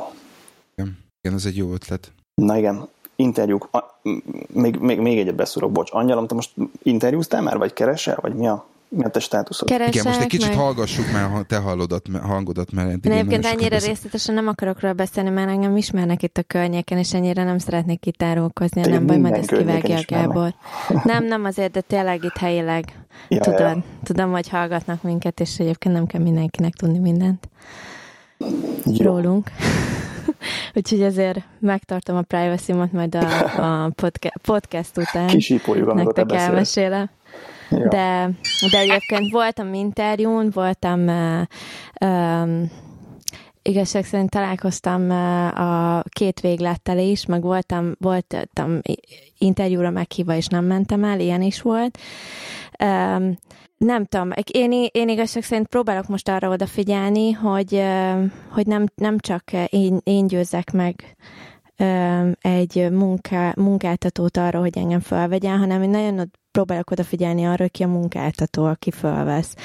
Igen, igen ez egy jó ötlet. Na igen, interjúk, a, még, még, még egyet beszúrok, bocs, Angyalom, te most interjúztál már, vagy keresel, vagy mi a, mi a te státuszod? Keresek, Igen, most egy kicsit meg... hallgassuk már a te hallodat, hangodat, mert eddig Egyébként ennyire beszél... részletesen nem akarok róla beszélni, mert engem ismernek itt a környéken, és ennyire nem szeretnék itt árulkozni, nem baj, majd ezt kivágja a Gábor. <laughs> Nem, nem azért, de tényleg itt helyileg ja, tudod, ja. tudom, hogy hallgatnak minket, és egyébként nem kell mindenkinek tudni mindent. Jó. Rólunk. <laughs> Úgyhogy ezért megtartom a privacy-mat majd a, a podca- podcast után. Kisípoljuk, Nektek elmesélem. Ja. De, de egyébként voltam interjún, voltam uh, um, igazság szerint találkoztam a két véglettel is, meg voltam, voltam interjúra meghívva, és nem mentem el, ilyen is volt. Nem tudom, én, én igazság szerint próbálok most arra odafigyelni, hogy, hogy nem, nem csak én, én győzzek meg egy munká, munkáltatót arra, hogy engem felvegyen, hanem én nagyon próbálok odafigyelni arra, hogy ki a munkáltató, aki felvesz.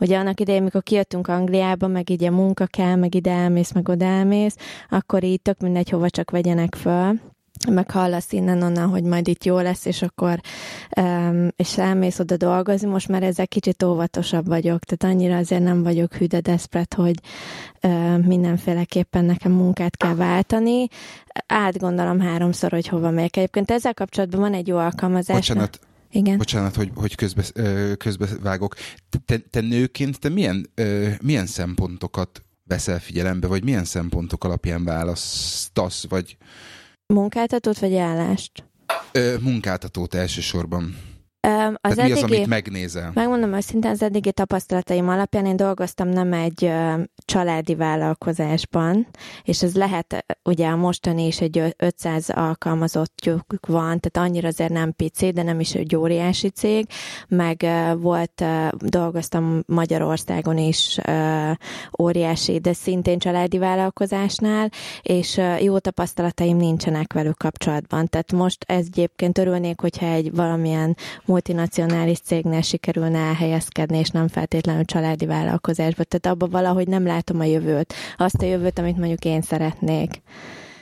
Ugye annak idején, mikor kijöttünk Angliába, meg így a munka kell, meg ide elmész, meg oda elmész, akkor így tök mindegy, hova csak vegyenek föl meg hallasz innen-onnan, hogy majd itt jó lesz, és akkor um, és elmész oda dolgozni, most már ezzel kicsit óvatosabb vagyok, tehát annyira azért nem vagyok hű, de despret, hogy uh, mindenféleképpen nekem munkát kell váltani. Átgondolom háromszor, hogy hova megyek. Egyébként ezzel kapcsolatban van egy jó alkalmazás. Bocsánat, igen. Bocsánat, hogy, hogy közbe, közbevágok. Te, te nőként, te milyen, milyen szempontokat veszel figyelembe, vagy milyen szempontok alapján választasz, vagy Munkáltatót vagy állást? Ö, munkáltatót elsősorban. Um, az Tehát mi az, amit megnézel? Megmondom őszintén, az eddigi tapasztalataim alapján én dolgoztam nem egy uh, családi vállalkozásban, és ez lehet, ugye a mostani is egy 500 alkalmazottjuk van, tehát annyira azért nem pici, de nem is egy óriási cég, meg uh, volt, uh, dolgoztam Magyarországon is uh, óriási, de szintén családi vállalkozásnál, és uh, jó tapasztalataim nincsenek velük kapcsolatban. Tehát most ez egyébként örülnék, hogyha egy valamilyen multinacionális cégnél sikerülne elhelyezkedni, és nem feltétlenül családi vállalkozásba. Tehát abban valahogy nem látom a jövőt. Azt a jövőt, amit mondjuk én szeretnék.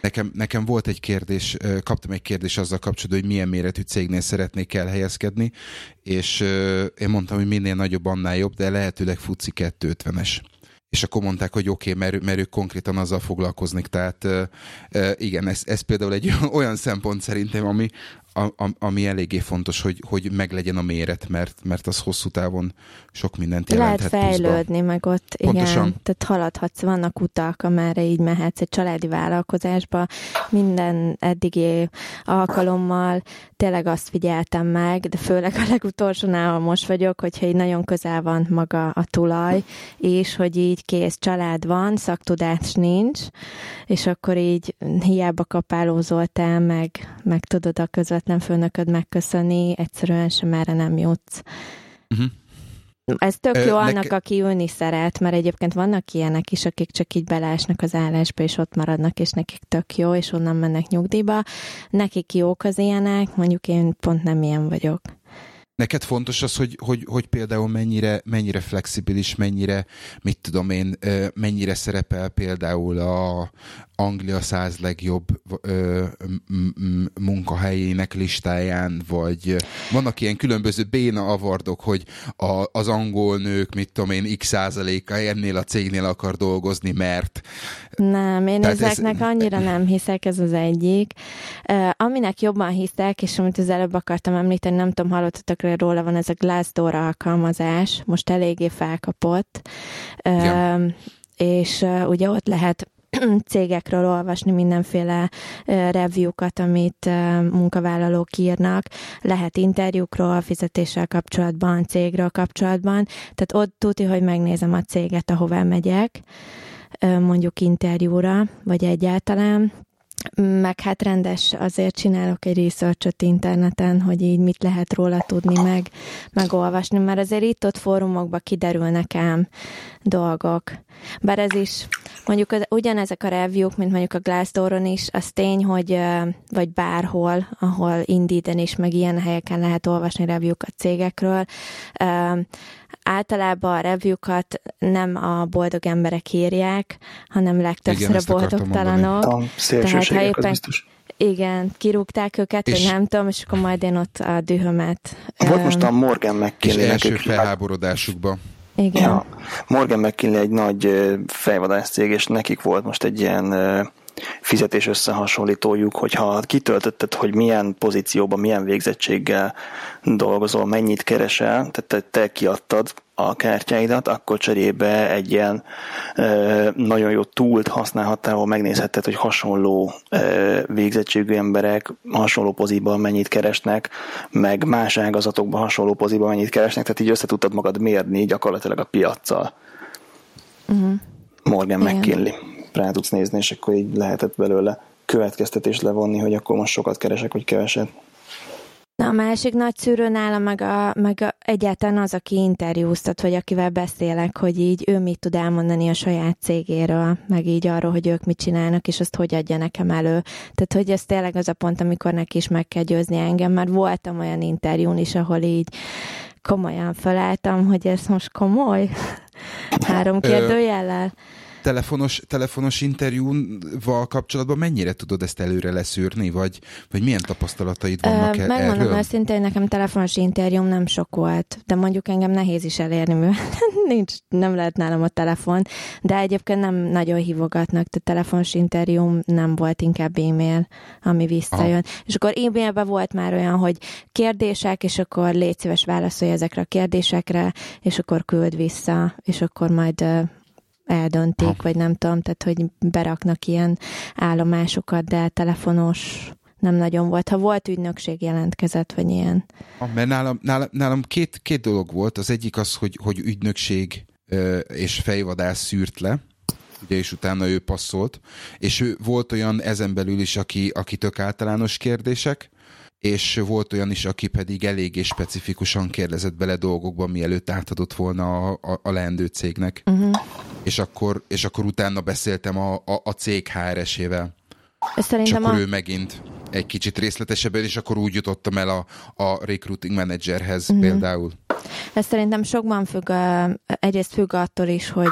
Nekem, nekem volt egy kérdés, kaptam egy kérdés azzal kapcsolatban, hogy milyen méretű cégnél szeretnék elhelyezkedni, és én mondtam, hogy minél nagyobb, annál jobb, de lehetőleg fuci 250-es és akkor mondták, hogy oké, okay, mert, mert ők konkrétan azzal foglalkoznak. Tehát igen, ez, ez például egy <laughs> olyan szempont szerintem, ami, a, a, ami eléggé fontos, hogy, hogy meglegyen a méret, mert, mert az hosszú távon sok mindent jelenthet. Lehet fejlődni, pluszba. meg ott, Pontosan. igen, tehát haladhatsz, vannak utak, amerre így mehetsz egy családi vállalkozásba, minden eddigi alkalommal tényleg azt figyeltem meg, de főleg a legutolsónál, ahol most vagyok, hogyha így nagyon közel van maga a tulaj, és hogy így kész család van, szaktudás nincs, és akkor így hiába kapálózol te, meg, meg tudod a közvetlen főnököd megköszönni, egyszerűen sem erre nem jutsz. Uh-huh. Ez tök jó Ö, annak, neke... aki ülni szeret, mert egyébként vannak ilyenek is, akik csak így belásnak az állásba, és ott maradnak, és nekik tök jó, és onnan mennek nyugdíjba. Nekik jók az ilyenek, mondjuk én pont nem ilyen vagyok. Neked fontos az, hogy, hogy, hogy például mennyire, mennyire flexibilis, mennyire, mit tudom én, mennyire szerepel például a Anglia száz legjobb ö, munkahelyének listáján, vagy vannak ilyen különböző béna avardok, hogy a, az angol nők, mit tudom én, x százaléka ennél a cégnél akar dolgozni, mert... Nem, én Tehát ezeknek ez... annyira nem hiszek, ez az egyik. Uh, aminek jobban hiszek, és amit az előbb akartam említeni, nem tudom, hallottatok róla, van ez a Glassdoor alkalmazás, most eléggé felkapott, uh, ja. és uh, ugye ott lehet cégekről olvasni mindenféle review-kat, amit munkavállalók írnak, lehet interjúkról, fizetéssel kapcsolatban, cégről kapcsolatban, tehát ott tudja, hogy megnézem a céget, ahová megyek, mondjuk interjúra, vagy egyáltalán, meg hát rendes, azért csinálok egy research interneten, hogy így mit lehet róla tudni, meg megolvasni, mert azért itt-ott fórumokba kiderül nekem dolgok. Bár ez is, mondjuk az, ugyanezek a review mint mondjuk a Glassdooron is, az tény, hogy vagy bárhol, ahol Indeed-en is, meg ilyen helyeken lehet olvasni review-kat cégekről, általában a review-kat nem a boldog emberek írják, hanem legtöbbször Igen, a boldogtalanok. A Tehát ha éppen, biztos Igen, kirúgták őket, és vagy nem tudom, és akkor majd én ott a dühömet. Volt most a Morgan McKinley. És első felháborodásukba. Igen. Ja, Morgan McKinley egy nagy fejvadász cég, és nekik volt most egy ilyen fizetés összehasonlítójuk, hogyha kitöltötted, hogy milyen pozícióban, milyen végzettséggel dolgozol, mennyit keresel, tehát te, kiadtad a kártyáidat, akkor cserébe egy ilyen ö, nagyon jó túlt használhattál, ahol megnézhetted, hogy hasonló ö, végzettségű emberek hasonló pozíban mennyit keresnek, meg más ágazatokban hasonló pozíban mennyit keresnek, tehát így össze tudtad magad mérni gyakorlatilag a piaccal. Uh-huh. Morgan Igen. Rá tudsz nézni, és akkor így lehetett belőle következtetést levonni, hogy akkor most sokat keresek, vagy keveset. Na, a másik nagy szűrő nála meg, a, meg a, egyáltalán az, aki interjúztat, vagy akivel beszélek, hogy így ő mit tud elmondani a saját cégéről, meg így arról, hogy ők mit csinálnak, és azt hogy adja nekem elő. Tehát, hogy ez tényleg az a pont, amikor neki is meg kell győzni engem, mert voltam olyan interjún is, ahol így komolyan felálltam, hogy ez most komoly. <laughs> Három kérdőjellel telefonos, telefonos interjúval kapcsolatban mennyire tudod ezt előre leszűrni, vagy, vagy milyen tapasztalataid vannak Ö, Megmondom erről? őszintén, nekem telefonos interjúm nem sok volt, de mondjuk engem nehéz is elérni, mert <laughs> nincs, nem lehet nálam a telefon, de egyébként nem nagyon hívogatnak, tehát telefonos interjúm nem volt, inkább e-mail, ami visszajön. Aha. És akkor e-mailben volt már olyan, hogy kérdések, és akkor légy szíves válaszolj ezekre a kérdésekre, és akkor küld vissza, és akkor majd eldöntik, ha. vagy nem tudom, tehát hogy beraknak ilyen állomásokat, de telefonos nem nagyon volt. Ha volt ügynökség jelentkezett, vagy ilyen. Ha, mert nálam, nálam, nálam két, két dolog volt. Az egyik az, hogy, hogy ügynökség és fejvadász szűrt le, ugye, és utána ő passzolt, és ő volt olyan ezen belül is, aki, aki tök általános kérdések, és volt olyan is, aki pedig eléggé specifikusan kérdezett bele dolgokba, mielőtt átadott volna a, a, a leendő cégnek. Uh-huh. És, akkor, és akkor utána beszéltem a, a, a cég HRS-ével. És akkor a... ő megint egy kicsit részletesebben, és akkor úgy jutottam el a, a recruiting managerhez uh-huh. például. Ez szerintem sokban függ, egyrészt függ attól is, hogy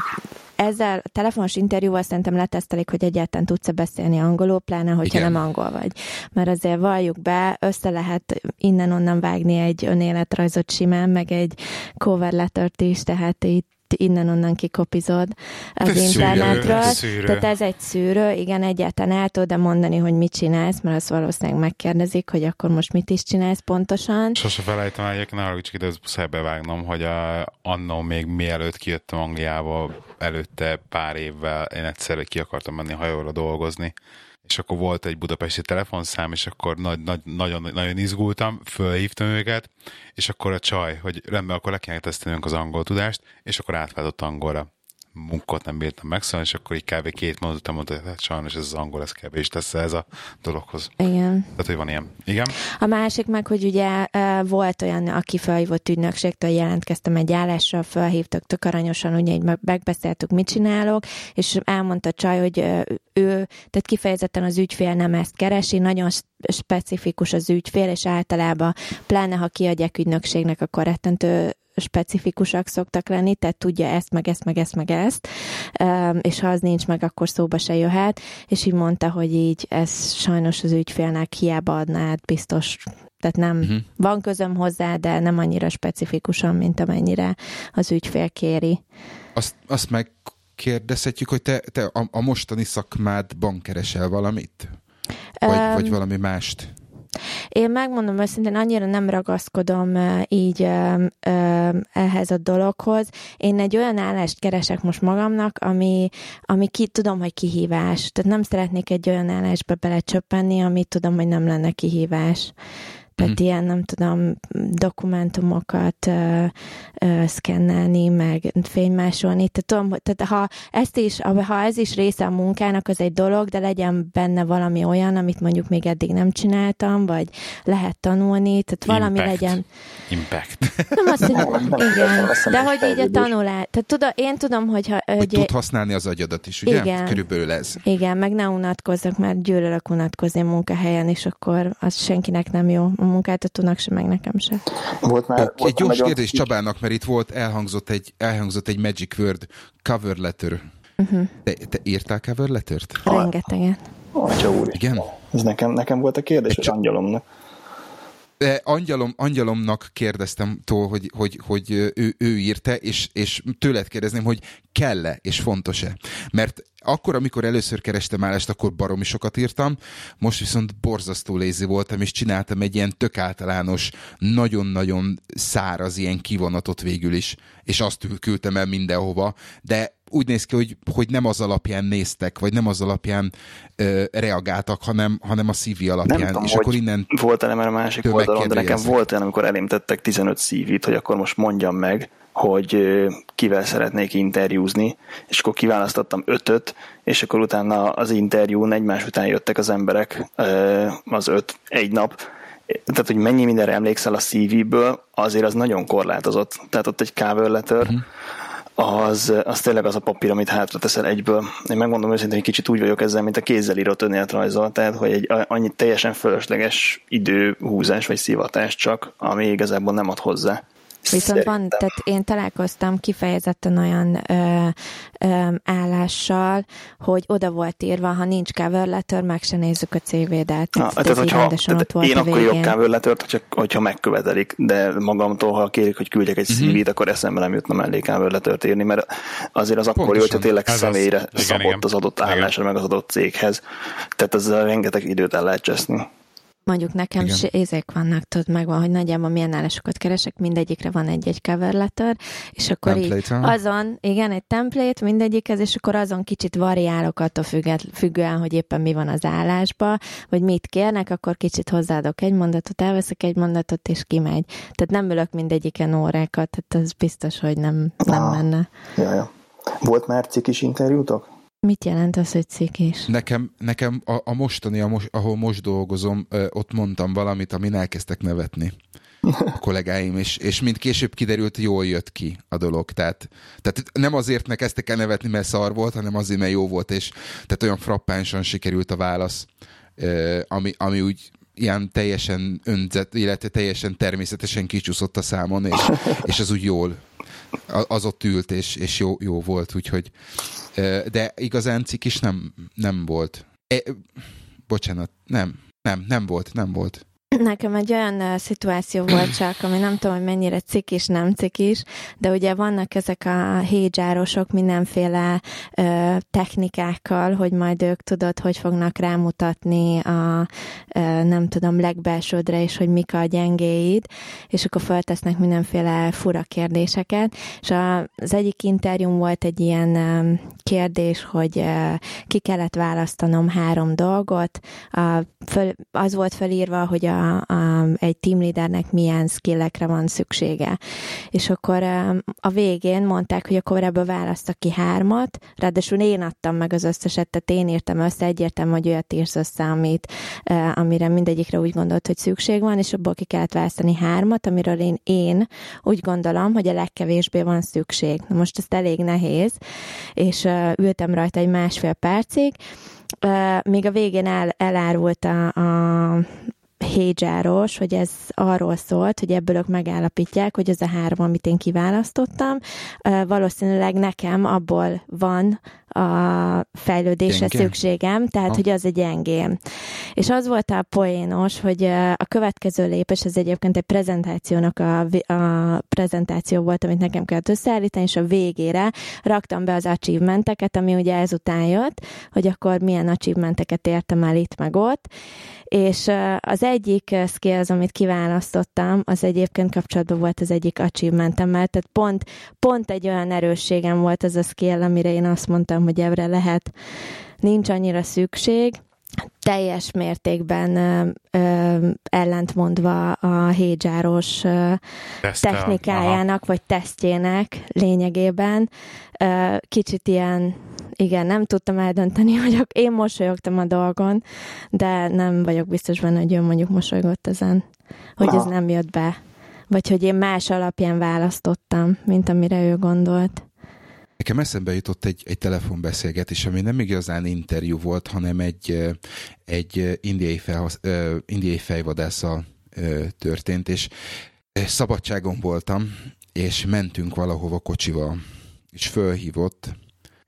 ezzel a telefonos interjúval szerintem letesztelik, hogy egyáltalán tudsz-e beszélni angolul, pláne, hogyha Igen. nem angol vagy. Mert azért valljuk be, össze lehet innen-onnan vágni egy önéletrajzot simán, meg egy cover lettert is, tehát itt innen-onnan kikopizod az ez internetről. Szűrő, Tehát ez egy szűrő, igen, egyáltalán el tudod mondani, hogy mit csinálsz, mert azt valószínűleg megkérdezik, hogy akkor most mit is csinálsz pontosan. Sose felejtem el, egyébként arra csak ide muszáj bevágnom, hogy a, annó még mielőtt kijöttem Angliába, előtte pár évvel én egyszer ki akartam menni hajóra dolgozni, és akkor volt egy budapesti telefonszám, és akkor nagy, nagy, nagyon, nagyon izgultam, fölhívtam őket, és akkor a csaj, hogy rendben, akkor le kellene tesztelnünk az angol tudást, és akkor átváltott angolra munkot nem bírtam megszólni, és akkor így kb. két mondat után mondta, hogy hát sajnos ez az angol, ez kb. is tesz ez a dologhoz. Igen. Tehát, hogy van ilyen. Igen. A másik meg, hogy ugye volt olyan, aki felhívott ügynökségtől, jelentkeztem egy állásra, felhívtak tök aranyosan, ugye így megbeszéltük, mit csinálok, és elmondta Csaj, hogy ő, tehát kifejezetten az ügyfél nem ezt keresi, nagyon specifikus az ügyfél, és általában, pláne ha kiadják ügynökségnek, akkor rettentő specifikusak szoktak lenni, tehát tudja ezt, meg ezt, meg ezt, meg ezt, és ha az nincs meg, akkor szóba se jöhet, és így mondta, hogy így ez sajnos az ügyfélnek hiába adná át biztos tehát nem, uh-huh. van közöm hozzá, de nem annyira specifikusan, mint amennyire az ügyfél kéri. Azt, azt megkérdezhetjük, hogy te, te a, a mostani szakmádban keresel valamit? Vagy, um, vagy valami mást? Én megmondom őszintén, annyira nem ragaszkodom így ehhez a dologhoz. Én egy olyan állást keresek most magamnak, ami, ami ki, tudom, hogy kihívás. Tehát nem szeretnék egy olyan állásba belecsöppenni, ami tudom, hogy nem lenne kihívás. Tehát mm. ilyen, nem tudom, dokumentumokat uh, uh, szkennelni, meg fénymásolni. Tehát, tudom, tehát ha, ezt is, ha ez is része a munkának, az egy dolog, de legyen benne valami olyan, amit mondjuk még eddig nem csináltam, vagy lehet tanulni, tehát valami Impact. legyen. Impact. Nem azt, hogy igen, de hogy így a tanulás. Tehát tudom, én tudom, hogyha... Hogy, hogy tud használni az agyadat is, ugye? Igen. Körülbelül ez. Igen, meg ne unatkozzak, mert gyűlölök unatkozni a munkahelyen, és akkor az senkinek nem jó munkáltatónak se, meg nekem se. Volt már, volt egy gyors kérdés Csabának, mert itt volt, elhangzott egy, elhangzott egy Magic Word cover letter. Uh-huh. Te, te írtál cover lettert? Rengeteget. Igen? Ez nekem, nekem volt a kérdés, hogy angyalomnak. De angyalom, angyalomnak kérdeztem tól, hogy, hogy, hogy ő, ő írta, és, és tőled kérdezném, hogy kell-e és fontos-e. Mert akkor, amikor először kerestem állást, akkor baromi sokat írtam, most viszont borzasztó lézi voltam, és csináltam egy ilyen tök általános, nagyon-nagyon száraz ilyen kivonatot végül is, és azt küldtem el mindenhova, de úgy néz ki, hogy, hogy nem az alapján néztek, vagy nem az alapján ö, reagáltak, hanem, hanem a CV alapján. Nem tudom, és akkor innen volt-e nem a másik oldalon, de nekem volt olyan, amikor elém tettek 15 CV-t, hogy akkor most mondjam meg, hogy kivel szeretnék interjúzni, és akkor kiválasztottam ötöt, és akkor utána az interjún egymás után jöttek az emberek, az öt egy nap, tehát, hogy mennyi mindenre emlékszel a CV-ből, azért az nagyon korlátozott. Tehát ott egy cover letter, uh-huh az, az tényleg az a papír, amit hátra teszel egyből. Én megmondom őszintén, hogy kicsit úgy vagyok ezzel, mint a kézzel írott önéletrajzol, tehát hogy egy annyi teljesen fölösleges időhúzás vagy szivatás csak, ami igazából nem ad hozzá. Viszont van, tehát én találkoztam kifejezetten olyan ö, ö, állással, hogy oda volt írva, ha nincs cover letter, meg se nézzük a CV-det. Tehát, hogyha, tehát én akkor írok cover lettert, csak hogyha megkövetelik, de magamtól, ha kérik, hogy küldjek egy uh-huh. CV-t, akkor eszembe nem jutna mellé cover lettert írni, mert azért az akkor jó, hogyha tényleg Ez személyre az, szabott igen, az adott állásra, meg az adott céghez. Tehát ezzel rengeteg időt el lehet cseszni. Mondjuk nekem ézek vannak, tudod, megvan, hogy nagyjából milyen állásokat keresek, mindegyikre van egy-egy cover letter, és akkor template, így azon, igen, egy template mindegyikhez, és akkor azon kicsit variálok attól függet, függően, hogy éppen mi van az állásba, vagy mit kérnek, akkor kicsit hozzáadok egy mondatot, elveszek egy mondatot, és kimegy. Tehát nem ülök mindegyiken órákat, tehát az biztos, hogy nem, nem ah, menne. Ja, ja. Volt már cikis interjútok? Mit jelent az, hogy cikis? Nekem, nekem a, a mostani, a most, ahol most dolgozom, ott mondtam valamit, amin elkezdtek nevetni a kollégáim, és, és mint később kiderült, jól jött ki a dolog. Tehát, tehát nem azért ne kezdtek el nevetni, mert szar volt, hanem azért, mert jó volt, és tehát olyan frappánsan sikerült a válasz, ami, ami úgy ilyen teljesen önzett, illetve teljesen természetesen kicsúszott a számon, és, és az úgy jól, az ott ült, és, és jó, jó volt, úgyhogy de igazán is nem, nem volt. E, bocsánat, nem, nem, nem volt, nem volt. <clears throat> Nekem egy olyan uh, szituáció volt csak, ami nem tudom, hogy mennyire cikis, nem cikis, de ugye vannak ezek a hédzsárosok mindenféle uh, technikákkal, hogy majd ők tudod, hogy fognak rámutatni a uh, nem tudom, legbelsődre, és hogy mik a gyengéid, és akkor feltesznek mindenféle fura kérdéseket, és a, az egyik interjúm volt egy ilyen um, kérdés, hogy uh, ki kellett választanom három dolgot, a, föl, az volt felírva, hogy a a, egy team leadernek milyen skillekre van szüksége. És akkor a végén mondták, hogy akkor ebből választak ki hármat, ráadásul én adtam meg az összeset, tehát én írtam össze, egyértelmű, hogy olyat írsz össze, amit, amire mindegyikre úgy gondolt, hogy szükség van, és abból ki kellett választani hármat, amiről én, én úgy gondolom, hogy a legkevésbé van szükség. Na most ezt elég nehéz, és ültem rajta egy másfél percig, még a végén el, elárult a, a, hédzsáros, hogy ez arról szólt, hogy ebből ők megállapítják, hogy ez a három, amit én kiválasztottam, valószínűleg nekem abból van a fejlődésre Gyenge. szükségem, tehát ha. hogy az egy gyengém. És az volt a poénos, hogy a következő lépés, ez egyébként egy prezentációnak a, a prezentáció volt, amit nekem kellett összeállítani, és a végére raktam be az achievementeket, ami ugye ezután jött, hogy akkor milyen achievementeket értem el itt meg ott, és az egyik skills, amit kiválasztottam, az egyébként kapcsolatban volt az egyik achievementemmel, tehát pont, pont egy olyan erősségem volt ez a skill, amire én azt mondtam, hogy ebbre lehet, nincs annyira szükség, teljes mértékben ö, ö, ellentmondva a hédzsáros ö, technikájának, aha. vagy tesztjének lényegében. Ö, kicsit ilyen igen, nem tudtam eldönteni, <laughs> hogy én mosolyogtam a dolgon, de nem vagyok biztos benne, hogy ő mondjuk mosolygott ezen, hogy ez nem jött be. Vagy hogy én más alapján választottam, mint amire ő gondolt. Nekem eszembe jutott egy, egy telefonbeszélgetés, ami nem igazán interjú volt, hanem egy, egy indiai, felhasz, indiai fejvadásszal történt, és szabadságon voltam, és mentünk valahova kocsival, és fölhívott,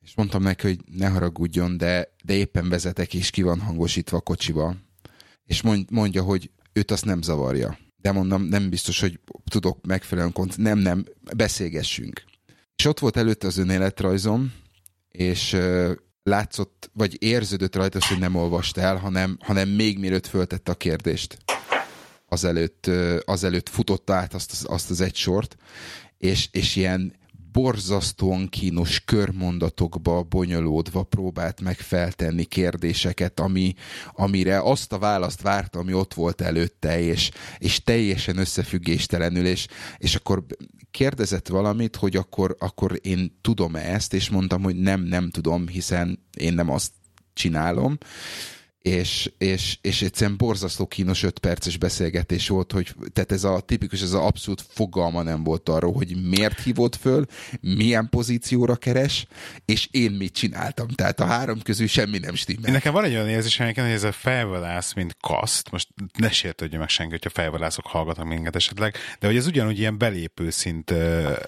és mondtam neki, hogy ne haragudjon, de, de éppen vezetek, és ki van hangosítva a kocsiba. és mondja, hogy őt azt nem zavarja. De mondom, nem biztos, hogy tudok megfelelően kont- nem, nem, beszélgessünk. És ott volt előtte az önéletrajzom, és látszott, vagy érződött rajta, hogy nem olvast el, hanem, hanem még mielőtt föltette a kérdést. Azelőtt, azelőtt futotta át azt, azt az egy sort, és, és ilyen borzasztóan kínos körmondatokba bonyolódva próbált meg feltenni kérdéseket, ami, amire azt a választ várta, ami ott volt előtte, és, és teljesen összefüggéstelenül, és, és akkor kérdezett valamit, hogy akkor, akkor én tudom -e ezt, és mondtam, hogy nem, nem tudom, hiszen én nem azt csinálom és, és, és egyszerűen borzasztó kínos öt perces beszélgetés volt, hogy tehát ez a tipikus, ez az abszolút fogalma nem volt arról, hogy miért hívott föl, milyen pozícióra keres, és én mit csináltam. Tehát a három közül semmi nem stimmel. Nekem van egy olyan érzés, hogy ez a felvalász, mint kaszt, most ne sértődjön meg senki, hogyha felvalászok hallgatnak minket esetleg, de hogy ez ugyanúgy ilyen belépő szint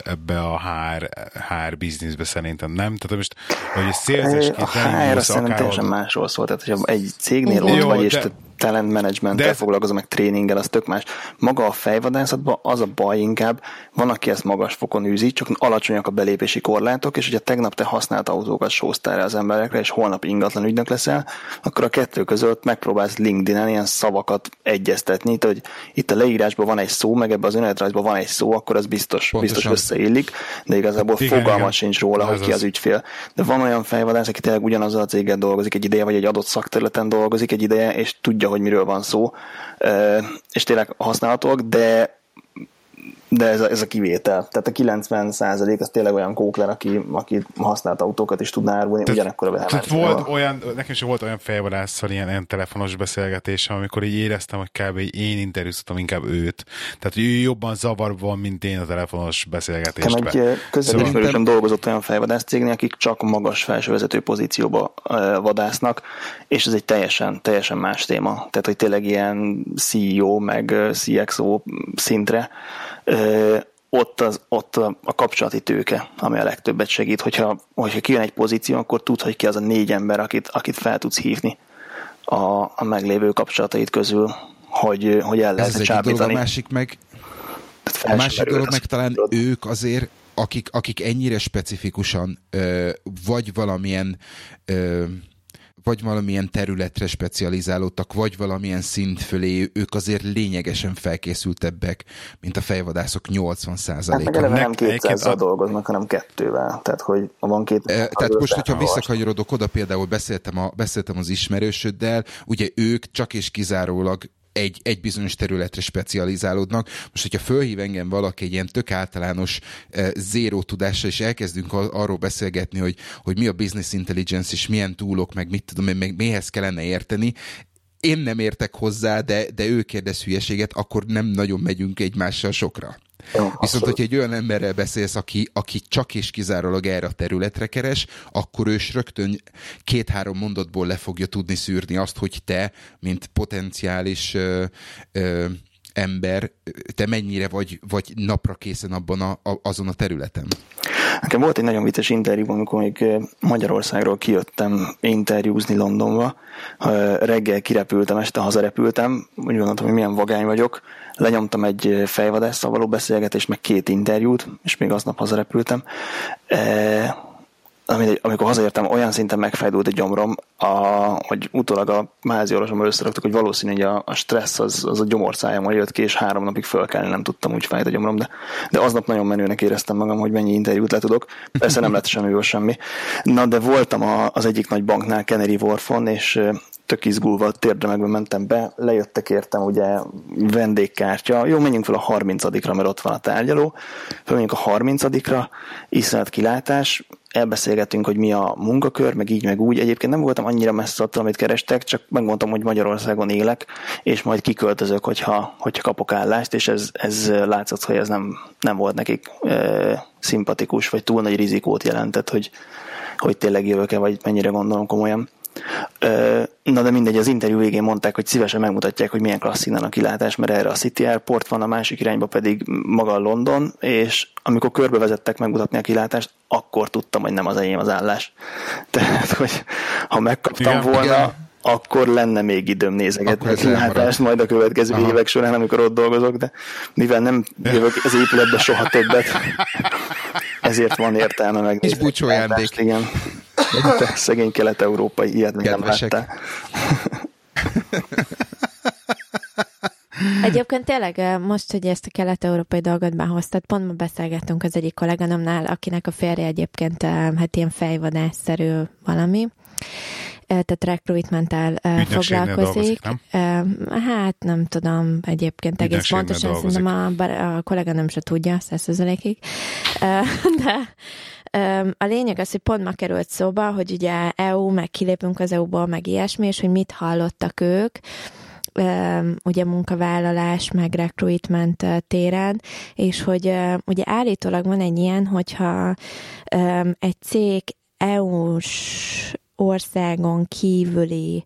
ebbe a HR, HR bizniszbe szerintem, nem? Tehát most, hogy a szélzesként A HR szerintem teljesen másról szól, tehát hogyha egy cégnél ott Jó, vagy, és te talent managementtel de... foglalkozom, meg tréninggel, az tök más. Maga a fejvadászatban az a baj inkább, van, aki ezt magas fokon űzi, csak alacsonyak a belépési korlátok, és hogyha tegnap te használt autókat sóztál az emberekre, és holnap ingatlan ügynök leszel, akkor a kettő között megpróbálsz LinkedIn-en ilyen szavakat egyeztetni, hogy itt a leírásban van egy szó, meg ebben az önéletrajzban van egy szó, akkor az biztos, biztos összeillik, de igazából igen, fogalma sincs róla, hogy ki az ügyfél. De van olyan fejvadász, aki tényleg ugyanazzal a céggel dolgozik egy ideje, vagy egy adott szakterületen dolgozik egy ideje, és tudja, hogy miről van szó, és tényleg használhatóak, de de ez a, ez a kivétel. Tehát a 90 százalék az tényleg olyan kókler, aki, aki használt autókat is tudná árulni, ugyanekkor a Tehát volt olyan, nekem is volt olyan fejvadásszal ilyen, ilyen telefonos beszélgetés, amikor így éreztem, hogy kb. én interjúztatom inkább őt. Tehát ő jobban zavarban van, mint én a telefonos beszélgetésben. egy közelismerősöm szóval... dolgozott olyan fejvadász cégnél, akik csak magas felsővezető pozícióba vadásznak, és ez egy teljesen, teljesen más téma. Tehát, hogy tényleg ilyen CEO meg CXO szintre ott, az, ott a, kapcsolati tőke, ami a legtöbbet segít. Hogyha, hogyha kijön egy pozíció, akkor tud, hogy ki az a négy ember, akit, akit fel tudsz hívni a, a meglévő kapcsolatait közül, hogy, hogy el lehet csábítani. A másik meg, a másik dolog meg talán ők azért, akik, akik ennyire specifikusan ö, vagy valamilyen ö, vagy valamilyen területre specializálódtak, vagy valamilyen szint fölé, ők azért lényegesen felkészültebbek, mint a fejvadászok 80%-a. Hát nem 200 a... dolgoznak, hanem kettővel. Tehát, hogy van két... E, tehát most, hogyha visszakanyarodok oda, például beszéltem, a, beszéltem az ismerősöddel, ugye ők csak és kizárólag egy, egy bizonyos területre specializálódnak. Most, hogyha fölhív engem valaki egy ilyen tök általános e, zéró tudásra, és elkezdünk arról beszélgetni, hogy, hogy mi a business intelligence, és milyen túlok, meg mit tudom én, meg mihez kellene érteni, én nem értek hozzá, de, de ő kérdez hülyeséget, akkor nem nagyon megyünk egymással sokra. Jó, Viszont, hogyha egy olyan emberrel beszélsz, aki, aki csak és kizárólag erre a területre keres, akkor ő rögtön két-három mondatból le fogja tudni szűrni azt, hogy te, mint potenciális ö, ö, ember, te mennyire vagy, vagy napra készen abban a, a, azon a területen? Nekem volt egy nagyon vicces interjú, amikor még Magyarországról kijöttem interjúzni Londonba. Reggel kirepültem, este hazarepültem, úgy gondoltam, hogy milyen vagány vagyok. Lenyomtam egy fejvadásszal való beszélgetést, meg két interjút, és még aznap hazarepültem amikor hazaértem, olyan szinten megfájdult a gyomrom, a, hogy utólag a mázi orvosom összeraktak, hogy valószínű, hogy a, a stressz az, az a gyomorszájamon jött ki, és három napig fölkelni nem tudtam, úgy fájt a gyomrom, de, de aznap nagyon menőnek éreztem magam, hogy mennyi interjút le tudok. Persze nem lett semmi semmi. Na, de voltam a, az egyik nagy banknál, Canary Wharfon, és tök izgulva térdre mentem be, lejöttek értem ugye vendégkártya, jó, menjünk fel a 30-ra, mert ott van a tárgyaló, fölmenjünk a 30-ra, iszonyat kilátás, elbeszélgettünk, hogy mi a munkakör, meg így, meg úgy. Egyébként nem voltam annyira messze attól, amit kerestek, csak megmondtam, hogy Magyarországon élek, és majd kiköltözök, hogyha, hogyha kapok állást, és ez, ez látszott, hogy ez nem, nem volt nekik e, szimpatikus, vagy túl nagy rizikót jelentett, hogy, hogy tényleg jövök-e, vagy mennyire gondolom komolyan. Na de mindegy, az interjú végén mondták, hogy szívesen megmutatják, hogy milyen klassz innen a kilátás, mert erre a City Airport van, a másik irányba pedig maga a London, és amikor körbevezettek megmutatni a kilátást, akkor tudtam, hogy nem az enyém az állás. Tehát, hogy ha megkaptam igen, volna, igen akkor lenne még időm nézegetni a kilátást majd a következő Aha. évek során, amikor ott dolgozok, de mivel nem jövök az épületbe soha többet, <laughs> ezért van értelme meg. És búcsú Igen. Te szegény kelet-európai ilyet még nem láttál. <laughs> Egyébként tényleg most, hogy ezt a kelet-európai dolgot behoztad, pont ma beszélgettünk az egyik kolléganomnál, akinek a férje egyébként hát ilyen fejvadásszerű valami, tehát recruitmental foglalkozik. nem? Hát nem tudom egyébként egész pontosan, szerintem a, a kollega nem se tudja, százszerzelékig. <laughs> De a lényeg az, hogy pont ma került szóba, hogy ugye EU, meg kilépünk az EU-ból, meg ilyesmi, és hogy mit hallottak ők, ugye munkavállalás, meg recruitment téren, és hogy ugye állítólag van egy ilyen, hogyha egy cég EU-s országon kívüli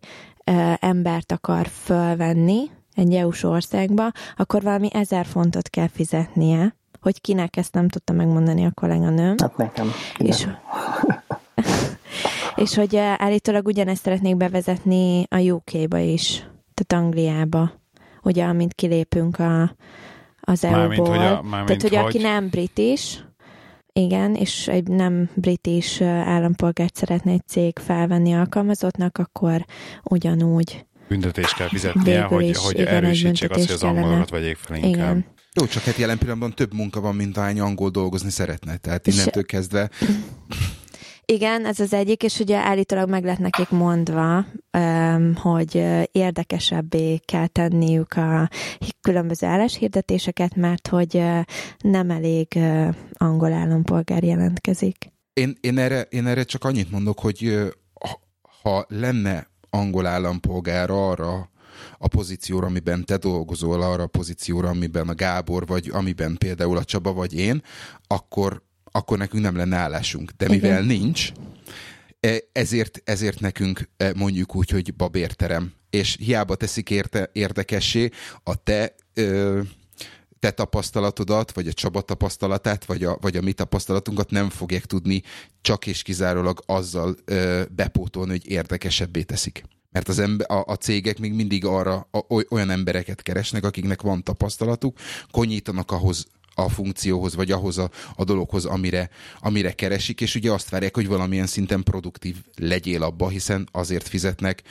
embert akar fölvenni egy EU-s országba, akkor valami ezer fontot kell fizetnie, hogy kinek ezt nem tudta megmondani a kolléganőm. Hát nekem. És, <laughs> és hogy állítólag ugyanezt szeretnék bevezetni a UK-ba is, tehát Angliába, ugye amint kilépünk a, az EU-ból. Hogy a, tehát, hogy, hogy aki nem britis, igen, és egy nem britis állampolgárt szeretne egy cég felvenni alkalmazottnak, akkor ugyanúgy büntetést kell fizetnie, hogy, is, hogy igen, erősítsék azt, hogy az angolokat vegyék fel inkább. Igen. Jó, csak hát jelen pillanatban több munka van, mint ahány angol dolgozni szeretne. Tehát innentől kezdve igen, ez az egyik, és ugye állítólag meg lett nekik mondva, hogy érdekesebbé kell tenniük a különböző álláshirdetéseket, mert hogy nem elég angol állampolgár jelentkezik. Én, én, erre, én erre csak annyit mondok, hogy ha lenne angol állampolgár arra a pozícióra, amiben te dolgozol, arra a pozícióra, amiben a Gábor, vagy amiben például a Csaba vagy én, akkor akkor nekünk nem lenne állásunk. De mivel Igen. nincs, e, ezért, ezért nekünk e, mondjuk úgy, hogy babérterem. És hiába teszik érte, érdekessé a te ö, te tapasztalatodat, vagy a Csaba tapasztalatát, vagy a, vagy a mi tapasztalatunkat nem fogják tudni csak és kizárólag azzal ö, bepótolni, hogy érdekesebbé teszik. Mert az ember, a, a cégek még mindig arra a, olyan embereket keresnek, akiknek van tapasztalatuk, konyítanak ahhoz a funkcióhoz, vagy ahhoz a, a dologhoz, amire, amire keresik, és ugye azt várják, hogy valamilyen szinten produktív legyél abba, hiszen azért fizetnek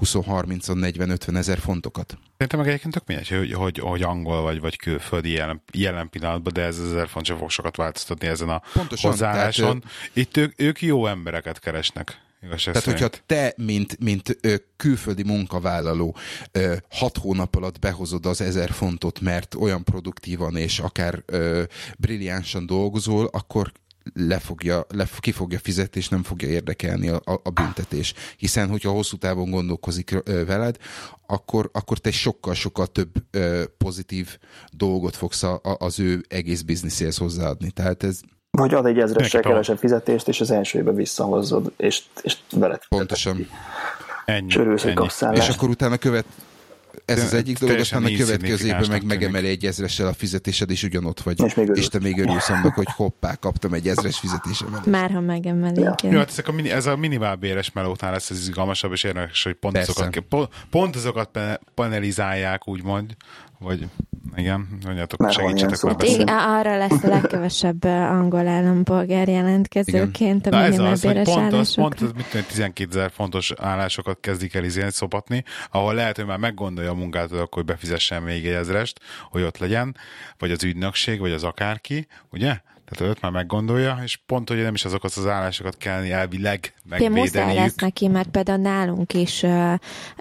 20-30-40-50 ezer fontokat. Szerintem meg egyébként tök mindegy, hogy, hogy, hogy angol vagy, vagy külföldi jelen, jelen pillanatban, de ez ezer font sem fog sokat változtatni ezen a Pontosan, hozzáálláson. Tehát, Itt ők, ők jó embereket keresnek. Igazság Tehát, hogyha te, mint, mint ö, külföldi munkavállaló ö, hat hónap alatt behozod az ezer fontot, mert olyan produktívan és akár ö, brilliánsan dolgozol, akkor le fogja, le, ki fogja fizetni, és nem fogja érdekelni a, a, a büntetés. Hiszen, hogyha hosszú távon gondolkozik ö, veled, akkor, akkor te sokkal-sokkal több ö, pozitív dolgot fogsz a, a, az ő egész bizniszéhez hozzáadni. Tehát ez vagy ad egy ezressel kevesebb fizetést, és az első évben visszahozod, és, és veled Pontosan. Ennyi, Sörülsz, ennyi. És akkor utána követ, ez az egyik dolog, aztán a következő évben meg megemeli egy ezressel a fizetésed, és ugyanott vagy. És, még és te még örülsz annak, hogy hoppá, kaptam egy ezres fizetésemet. Már ha megemelik. Ja. Jó, hát ezek a mini, ez a minimálbéres melótán lesz ez izgalmasabb, és érdekes, hogy pont azokat, pont, pont azokat panelizálják, úgymond, vagy igen, mondjátok, segítsetek már beszélni. Arra lesz a legkevesebb angol állampolgár jelentkezőként igen. a minimálbéres pont az, pont az, mit tudom, 12 ezer fontos állásokat kezdik el izén szopatni, ahol lehet, hogy már meggondolja a munkát, akkor hogy befizessen még egy ezrest, hogy ott legyen, vagy az ügynökség, vagy az akárki, ugye? Tehát őt már meggondolja, és pont, hogy nem is azokat az állásokat kell elvileg megvédeniük. lesz neki, mert például nálunk is uh,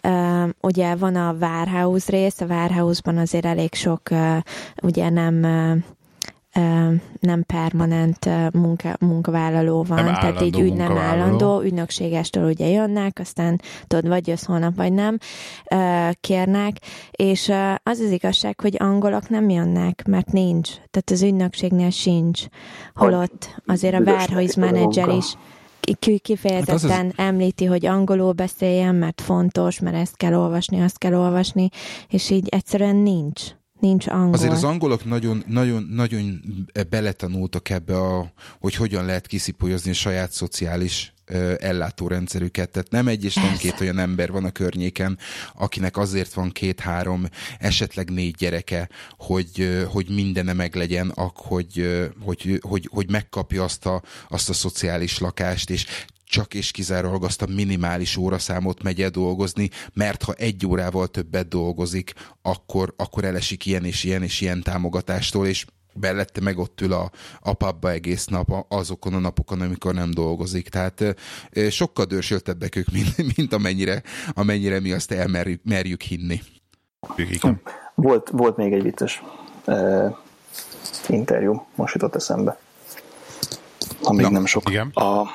uh, ugye van a Warehouse rész, a Warehouse-ban azért elég sok uh, ugye nem uh, nem permanent munka, munkavállaló van, nem tehát így ügy nem állandó, ügynökségestől ugye jönnek, aztán tudod, vagy jössz holnap, vagy nem, kérnek, és az az igazság, hogy angolok nem jönnek, mert nincs, tehát az ügynökségnél sincs, holott azért a warehouse manager is kifejezetten hát az az... említi, hogy angolul beszéljen, mert fontos, mert ezt kell olvasni, azt kell olvasni, és így egyszerűen nincs nincs angol. Azért az angolok nagyon, nagyon, nagyon beletanultak ebbe, a, hogy hogyan lehet kiszipolyozni a saját szociális ellátórendszerüket. Tehát nem egy és nem két olyan ember van a környéken, akinek azért van két-három, esetleg négy gyereke, hogy, hogy mindene meglegyen, hogy, hogy, hogy, hogy megkapja azt a, azt a szociális lakást, és csak és kizárólag azt a minimális óraszámot megy el dolgozni, mert ha egy órával többet dolgozik, akkor, akkor elesik ilyen és ilyen és ilyen támogatástól, és bellette meg ott ül a, a pubba egész nap azokon a napokon, amikor nem dolgozik. Tehát sokkal dörsöltebbek ők, mint, <laughs> mint amennyire, amennyire mi azt elmerjük merjük hinni. Volt, volt még egy vicces uh, interjú, most jutott eszembe. Ha még Na, nem sok. Igen. A,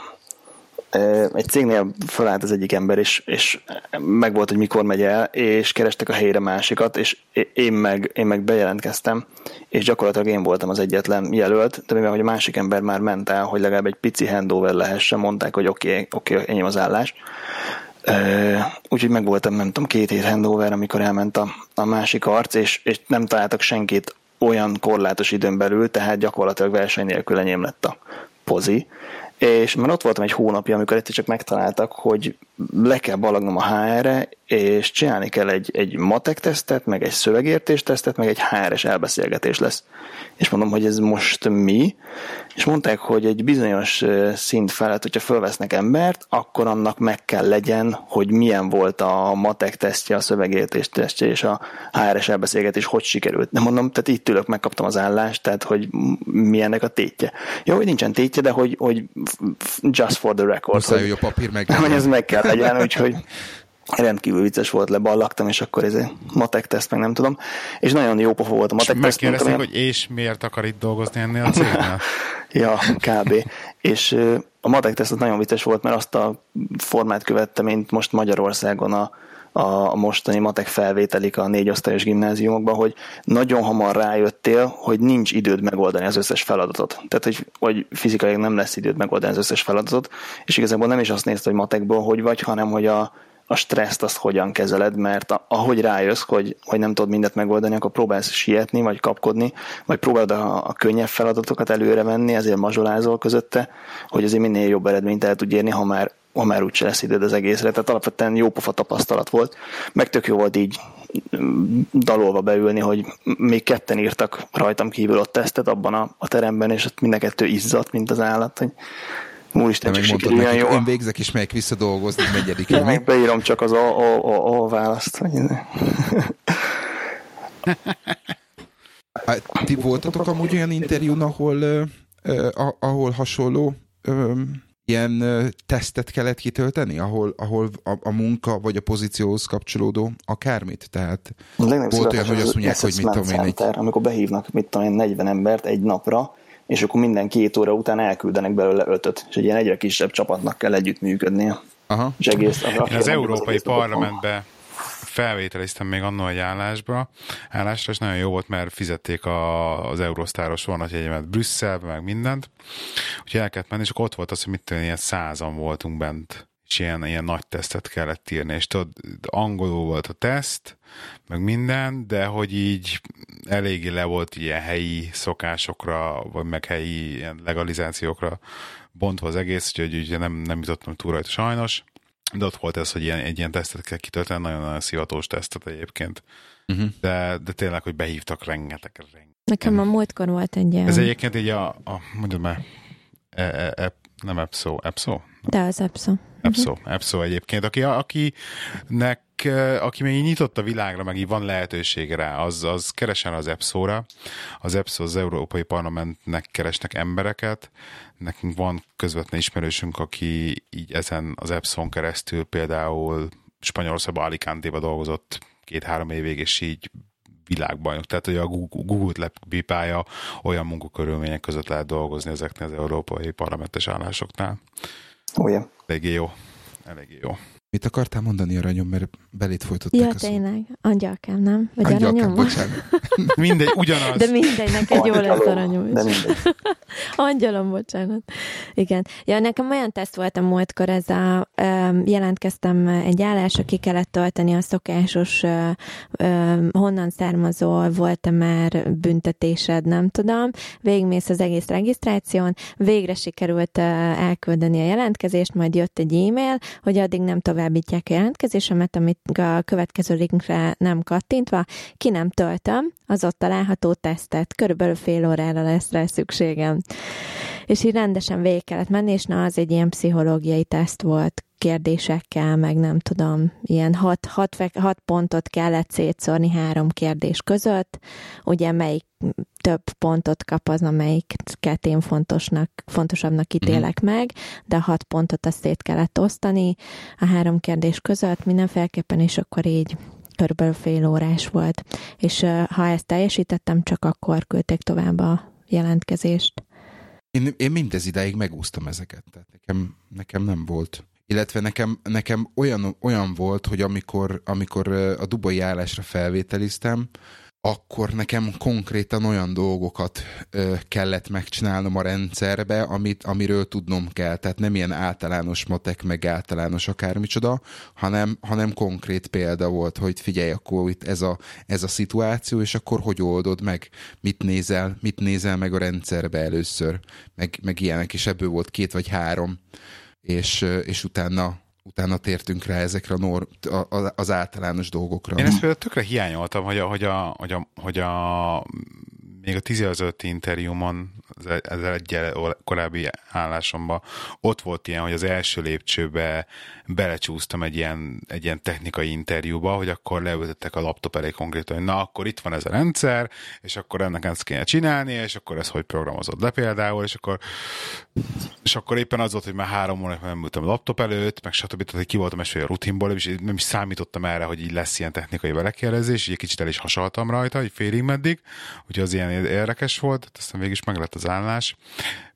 egy cégnél felállt az egyik ember, és, és megvolt, hogy mikor megy el, és kerestek a helyre másikat, és én meg, én meg bejelentkeztem, és gyakorlatilag én voltam az egyetlen jelölt, de mivel hogy a másik ember már ment el, hogy legalább egy pici handover lehessen, mondták, hogy oké, okay, oké, okay, enyém az állás. Úgyhogy meg voltam, nem tudom, két hét handover, amikor elment a, a másik arc, és, és nem találtak senkit olyan korlátos időn belül, tehát gyakorlatilag verseny nélkül enyém lett a pozi, és már ott voltam egy hónapja, amikor egyszer csak megtaláltak, hogy le kell balagnom a HR-re, és csinálni kell egy, egy matek tesztet, meg egy szövegértés tesztet, meg egy HR-es elbeszélgetés lesz. És mondom, hogy ez most mi? És mondták, hogy egy bizonyos szint felett, hogyha fölvesznek embert, akkor annak meg kell legyen, hogy milyen volt a matek tesztje, a szövegértés tesztje, és a HR-es elbeszélgetés hogy sikerült. Nem mondom, tehát itt ülök, megkaptam az állást, tehát hogy milyennek a tétje. Jó, hogy nincsen tétje, de hogy, hogy just for the record. Muszáj, hogy, hogy a papír meg. <laughs> Hogy ez meg kell legyen, úgyhogy rendkívül vicces volt, leballagtam, és akkor ez egy matek teszt, meg nem tudom. És nagyon jó pofa volt a matek teszt. Megkérdezték, hogy és miért akar itt dolgozni ennél a cégnél? <laughs> ja, kb. és a matek teszt nagyon vicces volt, mert azt a formát követte, mint most Magyarországon a, a mostani matek felvételik a négy osztályos gimnáziumokban, hogy nagyon hamar rájöttél, hogy nincs időd megoldani az összes feladatot. Tehát, hogy, hogy fizikailag nem lesz időd megoldani az összes feladatot, és igazából nem is azt nézted, hogy matekból hogy vagy, hanem hogy a, a stresszt azt hogyan kezeled, mert ahogy rájössz, hogy, hogy nem tudod mindent megoldani, akkor próbálsz sietni, vagy kapkodni, vagy próbálod a, a könnyebb feladatokat előre venni, ezért mazsolázol közötte, hogy azért minél jobb eredményt el tud érni, ha már, ha már úgyse lesz időd az egészre. Tehát alapvetően jó pofa tapasztalat volt, meg tök jó volt így mm, dalolva beülni, hogy még ketten írtak rajtam kívül ott tesztet abban a, a teremben, és ott mind a kettő izzadt, mint az állat, hogy Úristen, csak sikerüljön jó. Én végzek és megyek vissza dolgozni negyedik. Én meg beírom csak az a, a, a, a választ. <laughs> Ti voltatok amúgy olyan interjún, ahol, uh, ahol hasonló uh, ilyen uh, tesztet kellett kitölteni, ahol, ahol a, a munka vagy a pozícióhoz kapcsolódó akármit? Tehát volt olyan, hogy azt mondják, hogy mit tudom én. Egy... Amikor behívnak, mit tudom én, 40 embert egy napra, és akkor minden két óra után elküldenek belőle ötöt, és egy ilyen egyre kisebb csapatnak kell együttműködnie. Aha. És egész, az, Én az Európai Parlamentbe felvételiztem még annó egy állásba, állásra, és nagyon jó volt, mert fizették a, az Eurosztáros vonatjegyemet Brüsszelbe, meg mindent. Úgyhogy el kellett menni, és akkor ott volt az, hogy mit tenni, ilyen százan voltunk bent és ilyen, ilyen nagy tesztet kellett írni, és tudod, angolul volt a teszt, meg minden, de hogy így eléggé le volt ilyen helyi szokásokra, vagy meg helyi ilyen legalizációkra bontva az egész, úgyhogy ugye nem, nem jutottam túl rajta sajnos, de ott volt ez, hogy ilyen, egy ilyen tesztet kell kitölteni, nagyon-nagyon szivatós tesztet egyébként. Uh-huh. De, de tényleg, hogy behívtak rengeteg, rengeteg. Nekem a múltkor volt egy ilyen... Ez egyébként így a, a mondjad már, e, e, e, nem Epso, Epso? De az Epso. Epso, uh-huh. Epso egyébként, aki, akinek, aki még nyitott a világra, meg így van lehetősége rá, az, az keresen az Epso-ra. Az Epso az Európai Parlamentnek keresnek embereket. Nekünk van közvetlen ismerősünk, aki így ezen az Epson keresztül például Spanyolországban Alicante-ba dolgozott két-három évig, és így világbajnok. Tehát, hogy a Google-t lepipálja, olyan munkakörülmények között lehet dolgozni ezeknél az európai parlamentes állásoknál. Oh, yeah. Eléggé jó. Eléggé jó. Mit akartál mondani, aranyom, mert belét folytották Ja, tényleg. Angyalkám, nem? Vagy Angyalkám, aranyom? bocsánat. <laughs> mindegy, ugyanaz. De mindegy, neked jó lesz aranyom is. <laughs> Angyalom, bocsánat. Igen. Ja, nekem olyan teszt volt a múltkor, ez a, jelentkeztem egy állásra, ki kellett tölteni a szokásos honnan származol, volt-e már büntetésed, nem tudom. Végigmész az egész regisztráción, végre sikerült elküldeni a jelentkezést, majd jött egy e-mail, hogy addig nem továbbítják a jelentkezésemet, amit a következő linkre nem kattintva, ki nem töltöm az ott található tesztet. Körülbelül fél órára lesz rá szükségem. És így rendesen végig kellett menni, és na, az egy ilyen pszichológiai teszt volt kérdésekkel, meg nem tudom, ilyen hat, hat, hat pontot kellett szétszórni három kérdés között, ugye melyik több pontot kap az, amelyiket én fontosnak, fontosabbnak ítélek mm. meg, de hat pontot azt szét kellett osztani a három kérdés között mindenféleképpen, és akkor így körülbelül fél órás volt. És ha ezt teljesítettem, csak akkor küldték tovább a jelentkezést. Én, én mindez idáig megúsztam ezeket, tehát nekem, nekem nem volt. Illetve nekem, nekem olyan, olyan volt, hogy amikor, amikor a dubai állásra felvételiztem, akkor nekem konkrétan olyan dolgokat ö, kellett megcsinálnom a rendszerbe, amit, amiről tudnom kell. Tehát nem ilyen általános matek, meg általános akármicsoda, hanem, hanem konkrét példa volt, hogy figyelj, akkor itt ez a, ez a szituáció, és akkor hogy oldod meg, mit nézel, mit nézel meg a rendszerbe először, meg, meg ilyenek, és ebből volt két vagy három, és, és utána utána tértünk rá ezekre a nor, a, az általános dolgokra. Én ezt például tökre hiányoltam, hogy a, hogy a, hogy a, hogy a még a tíz előtti interjúmon, az egy korábbi állásomban, ott volt ilyen, hogy az első lépcsőbe belecsúsztam egy ilyen, egy ilyen technikai interjúba, hogy akkor leültettek a laptop elé konkrétan, hogy na, akkor itt van ez a rendszer, és akkor ennek ezt kéne csinálni, és akkor ezt hogy programozod le például, és akkor, és akkor éppen az volt, hogy már három óra nem ültem a laptop előtt, meg stb. Tehát, hogy ki voltam esve a rutinból, és nem is számítottam erre, hogy így lesz ilyen technikai belekérdezés, így egy kicsit el is hasaltam rajta, hogy félig meddig, úgyhogy az ilyen érdekes volt, aztán végig is meg lett az állás.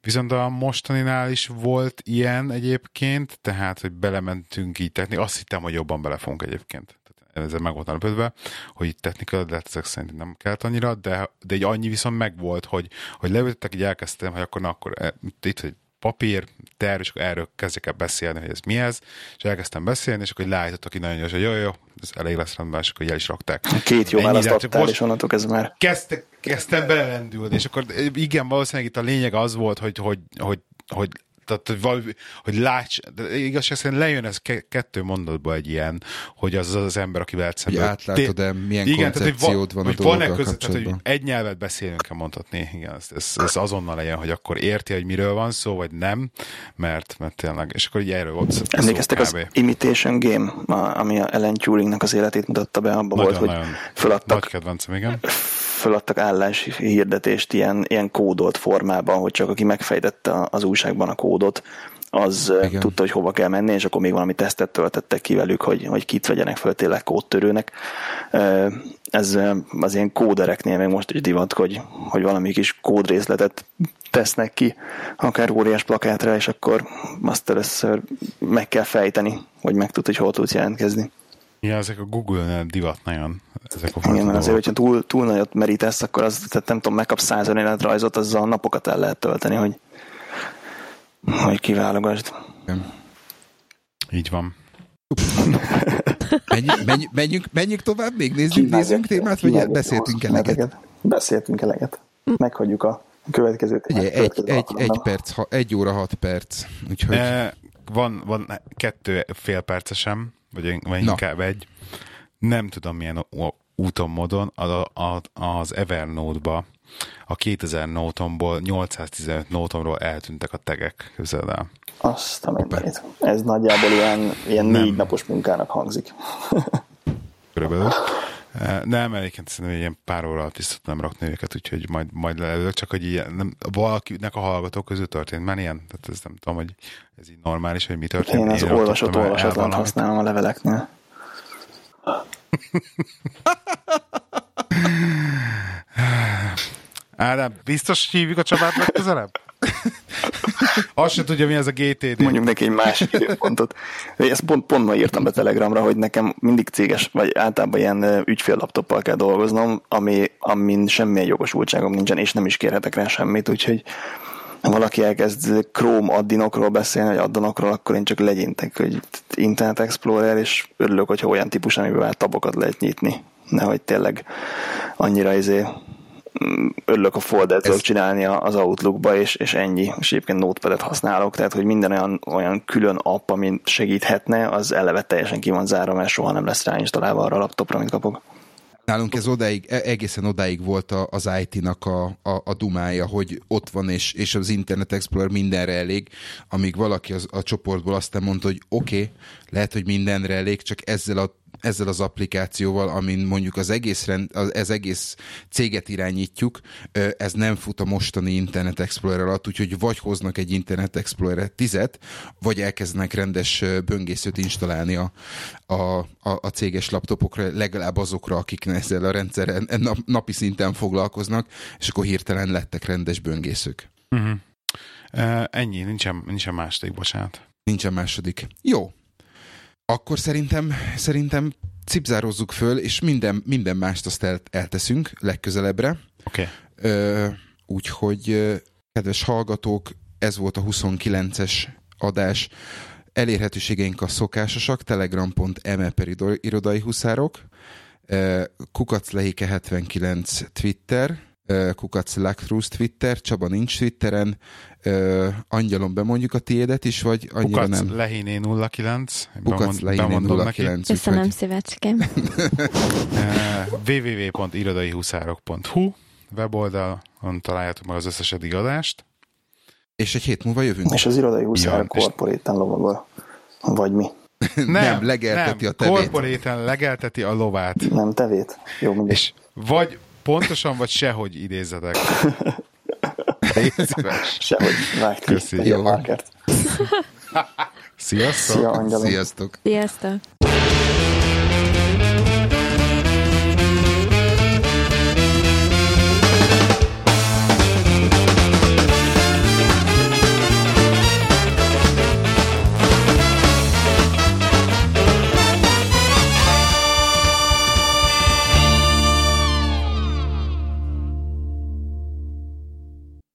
Viszont a mostaninál is volt ilyen egyébként, tehát, hogy belementünk így tetni. Azt hittem, hogy jobban belefogunk egyébként. Tehát ezzel meg voltam lepődve, hogy itt technikai, de ezek szerint nem kellett annyira, de, de egy annyi viszont megvolt, hogy, hogy leültek, így elkezdtem, hogy akkor, na, akkor e, itt, hogy papír, terv, és akkor erről kezdjek el beszélni, hogy ez mi ez, és elkezdtem beszélni, és akkor leállítottak így nagyon gyors, hogy jó, jó, ez elég lesz rendben, és akkor el is rakták. Két jó választ adtál, és onnantól ez már... Kezdtek, kezdtem belelendülni, és akkor igen, valószínűleg itt a lényeg az volt, hogy, hogy, hogy, hogy tehát, hogy, hogy láts, de igazság szerint lejön ez kettő mondatba egy ilyen, hogy az az, az ember, akivel szemben. Hogy átlátod-e, milyen igen, koncepciód tehát, hogy, van a van között, tehát, hogy egy nyelvet beszélünk kell mondhatni, igen, ez, ez, ez, azonnal legyen, hogy akkor érti, hogy miről van szó, vagy nem, mert, mert tényleg, és akkor így erről volt Emlékeztek az Imitation Game, ami a Ellen Turingnak az életét mutatta be, abban volt, hogy föladtak, nagy kedvencem, igen föladtak hirdetést ilyen, ilyen kódolt formában, hogy csak aki megfejtette az újságban a kódot, az Igen. tudta, hogy hova kell menni, és akkor még valami tesztet töltettek ki velük, hogy, hogy kit vegyenek föl tényleg kódtörőnek. Ez az ilyen kódereknél még most is divat, hogy, hogy valami kis kódrészletet tesznek ki, akár óriás plakátra, és akkor azt először meg kell fejteni, hogy megtud, hogy hol tudsz jelentkezni. Ja, ezek a Google-nél divat nagyon. Ezek a Igen, mert azért, hogyha túl, túl nagyot merítesz, akkor az, tehát nem tudom, megkapsz száz önéletrajzot, azzal napokat el lehet tölteni, hogy, hogy kiválogasd. Igen. Így van. menjünk, menjünk, menjünk, menjünk tovább, még nézzünk, nézzünk témát, vagy beszéltünk eleget? Beszéltünk eleget. Meghagyjuk a következőt. Egy, egy, egy, egy, perc, egy óra hat perc. Úgyhogy... E, van, van kettő fél percesem, vagy, vagy inkább egy. Nem tudom milyen úton, módon az Evernote-ba a 2000 nótomból 815 nótomról eltűntek a tegek, képzeld el. Azt a mindenit. Ez nagyjából ilyen, ilyen négy napos munkának hangzik. <laughs> Körülbelül. E, nem, egyébként szerintem ilyen pár óra alatt is nem rakni őket, úgyhogy majd, majd leülök, csak hogy ilyen, nem, valakinek a hallgatók közül történt már ilyen, tehát ez nem tudom, hogy ez így normális, hogy mi történt. Én az olvasott olvasatlan használom a leveleknél. <laughs> Ádám, biztos hívjuk a Csabát legközelebb? <laughs> Azt sem tudja, mi az a GTD. Mondjuk neki egy másik időpontot. Ezt pont, pont ma írtam be Telegramra, hogy nekem mindig céges, vagy általában ilyen ügyfél kell dolgoznom, ami, amin semmilyen jogosultságom nincsen, és nem is kérhetek rá semmit, úgyhogy valaki elkezd Chrome addinokról beszélni, vagy addonokról, akkor én csak legyintek, hogy Internet Explorer, és örülök, hogyha olyan típus, amivel tabokat lehet nyitni. Nehogy tényleg annyira izé örülök a folder Ez... csinálni az Outlookba, és, és ennyi. És egyébként Notepad-et használok, tehát hogy minden olyan, olyan külön app, ami segíthetne, az eleve teljesen ki van zárva, mert soha nem lesz ráinstalálva arra a laptopra, amit kapok. Nálunk ez odáig, e- egészen odáig volt az IT-nak a, a, a dumája, hogy ott van, és, és az Internet Explorer mindenre elég, amíg valaki az, a csoportból aztán mondta, hogy oké, okay, lehet, hogy mindenre elég, csak ezzel a ezzel az applikációval, amin mondjuk az egész, rend, az, az egész céget irányítjuk, ez nem fut a mostani Internet Explorer alatt, úgyhogy vagy hoznak egy Internet Explorer 10-et, vagy elkezdenek rendes böngészőt installálni a, a, a, a céges laptopokra, legalább azokra, akik ezzel a rendszerrel napi szinten foglalkoznak, és akkor hirtelen lettek rendes böngészők. Uh-huh. Uh, ennyi, nincsen, nincsen második, bocsánat. Nincsen második. Jó, akkor szerintem, szerintem cipzározzuk föl, és minden, minden mást azt el, elteszünk legközelebbre. Oké. Okay. Úgyhogy, kedves hallgatók, ez volt a 29-es adás. Elérhetőségeink a szokásosak, telegram.me per irodai huszárok, kukaclehike79 Twitter, Kukac Lactrus Twitter, Csaba nincs Twitteren, Angyalom bemondjuk a tiédet is, vagy annyira Kukac nem? Lehiné 09. Kukac Lehiné 09. Köszönöm szívecském. www.irodaihuszárok.hu weboldalon találjátok meg az összes eddig adást. És egy hét múlva jövünk. És az irodai huszárok korporéten lovagol. Vagy mi? nem, nem, legelteti nem, a tevét. Korporéten legelteti a lovát. Nem tevét. Jó, mindegy. És vagy Pontosan, vagy sehogy idézetek? <laughs> Sehogy vágj. Köszi. Jó, Sziasztok. Szia, Sziasztok. Sziasztok.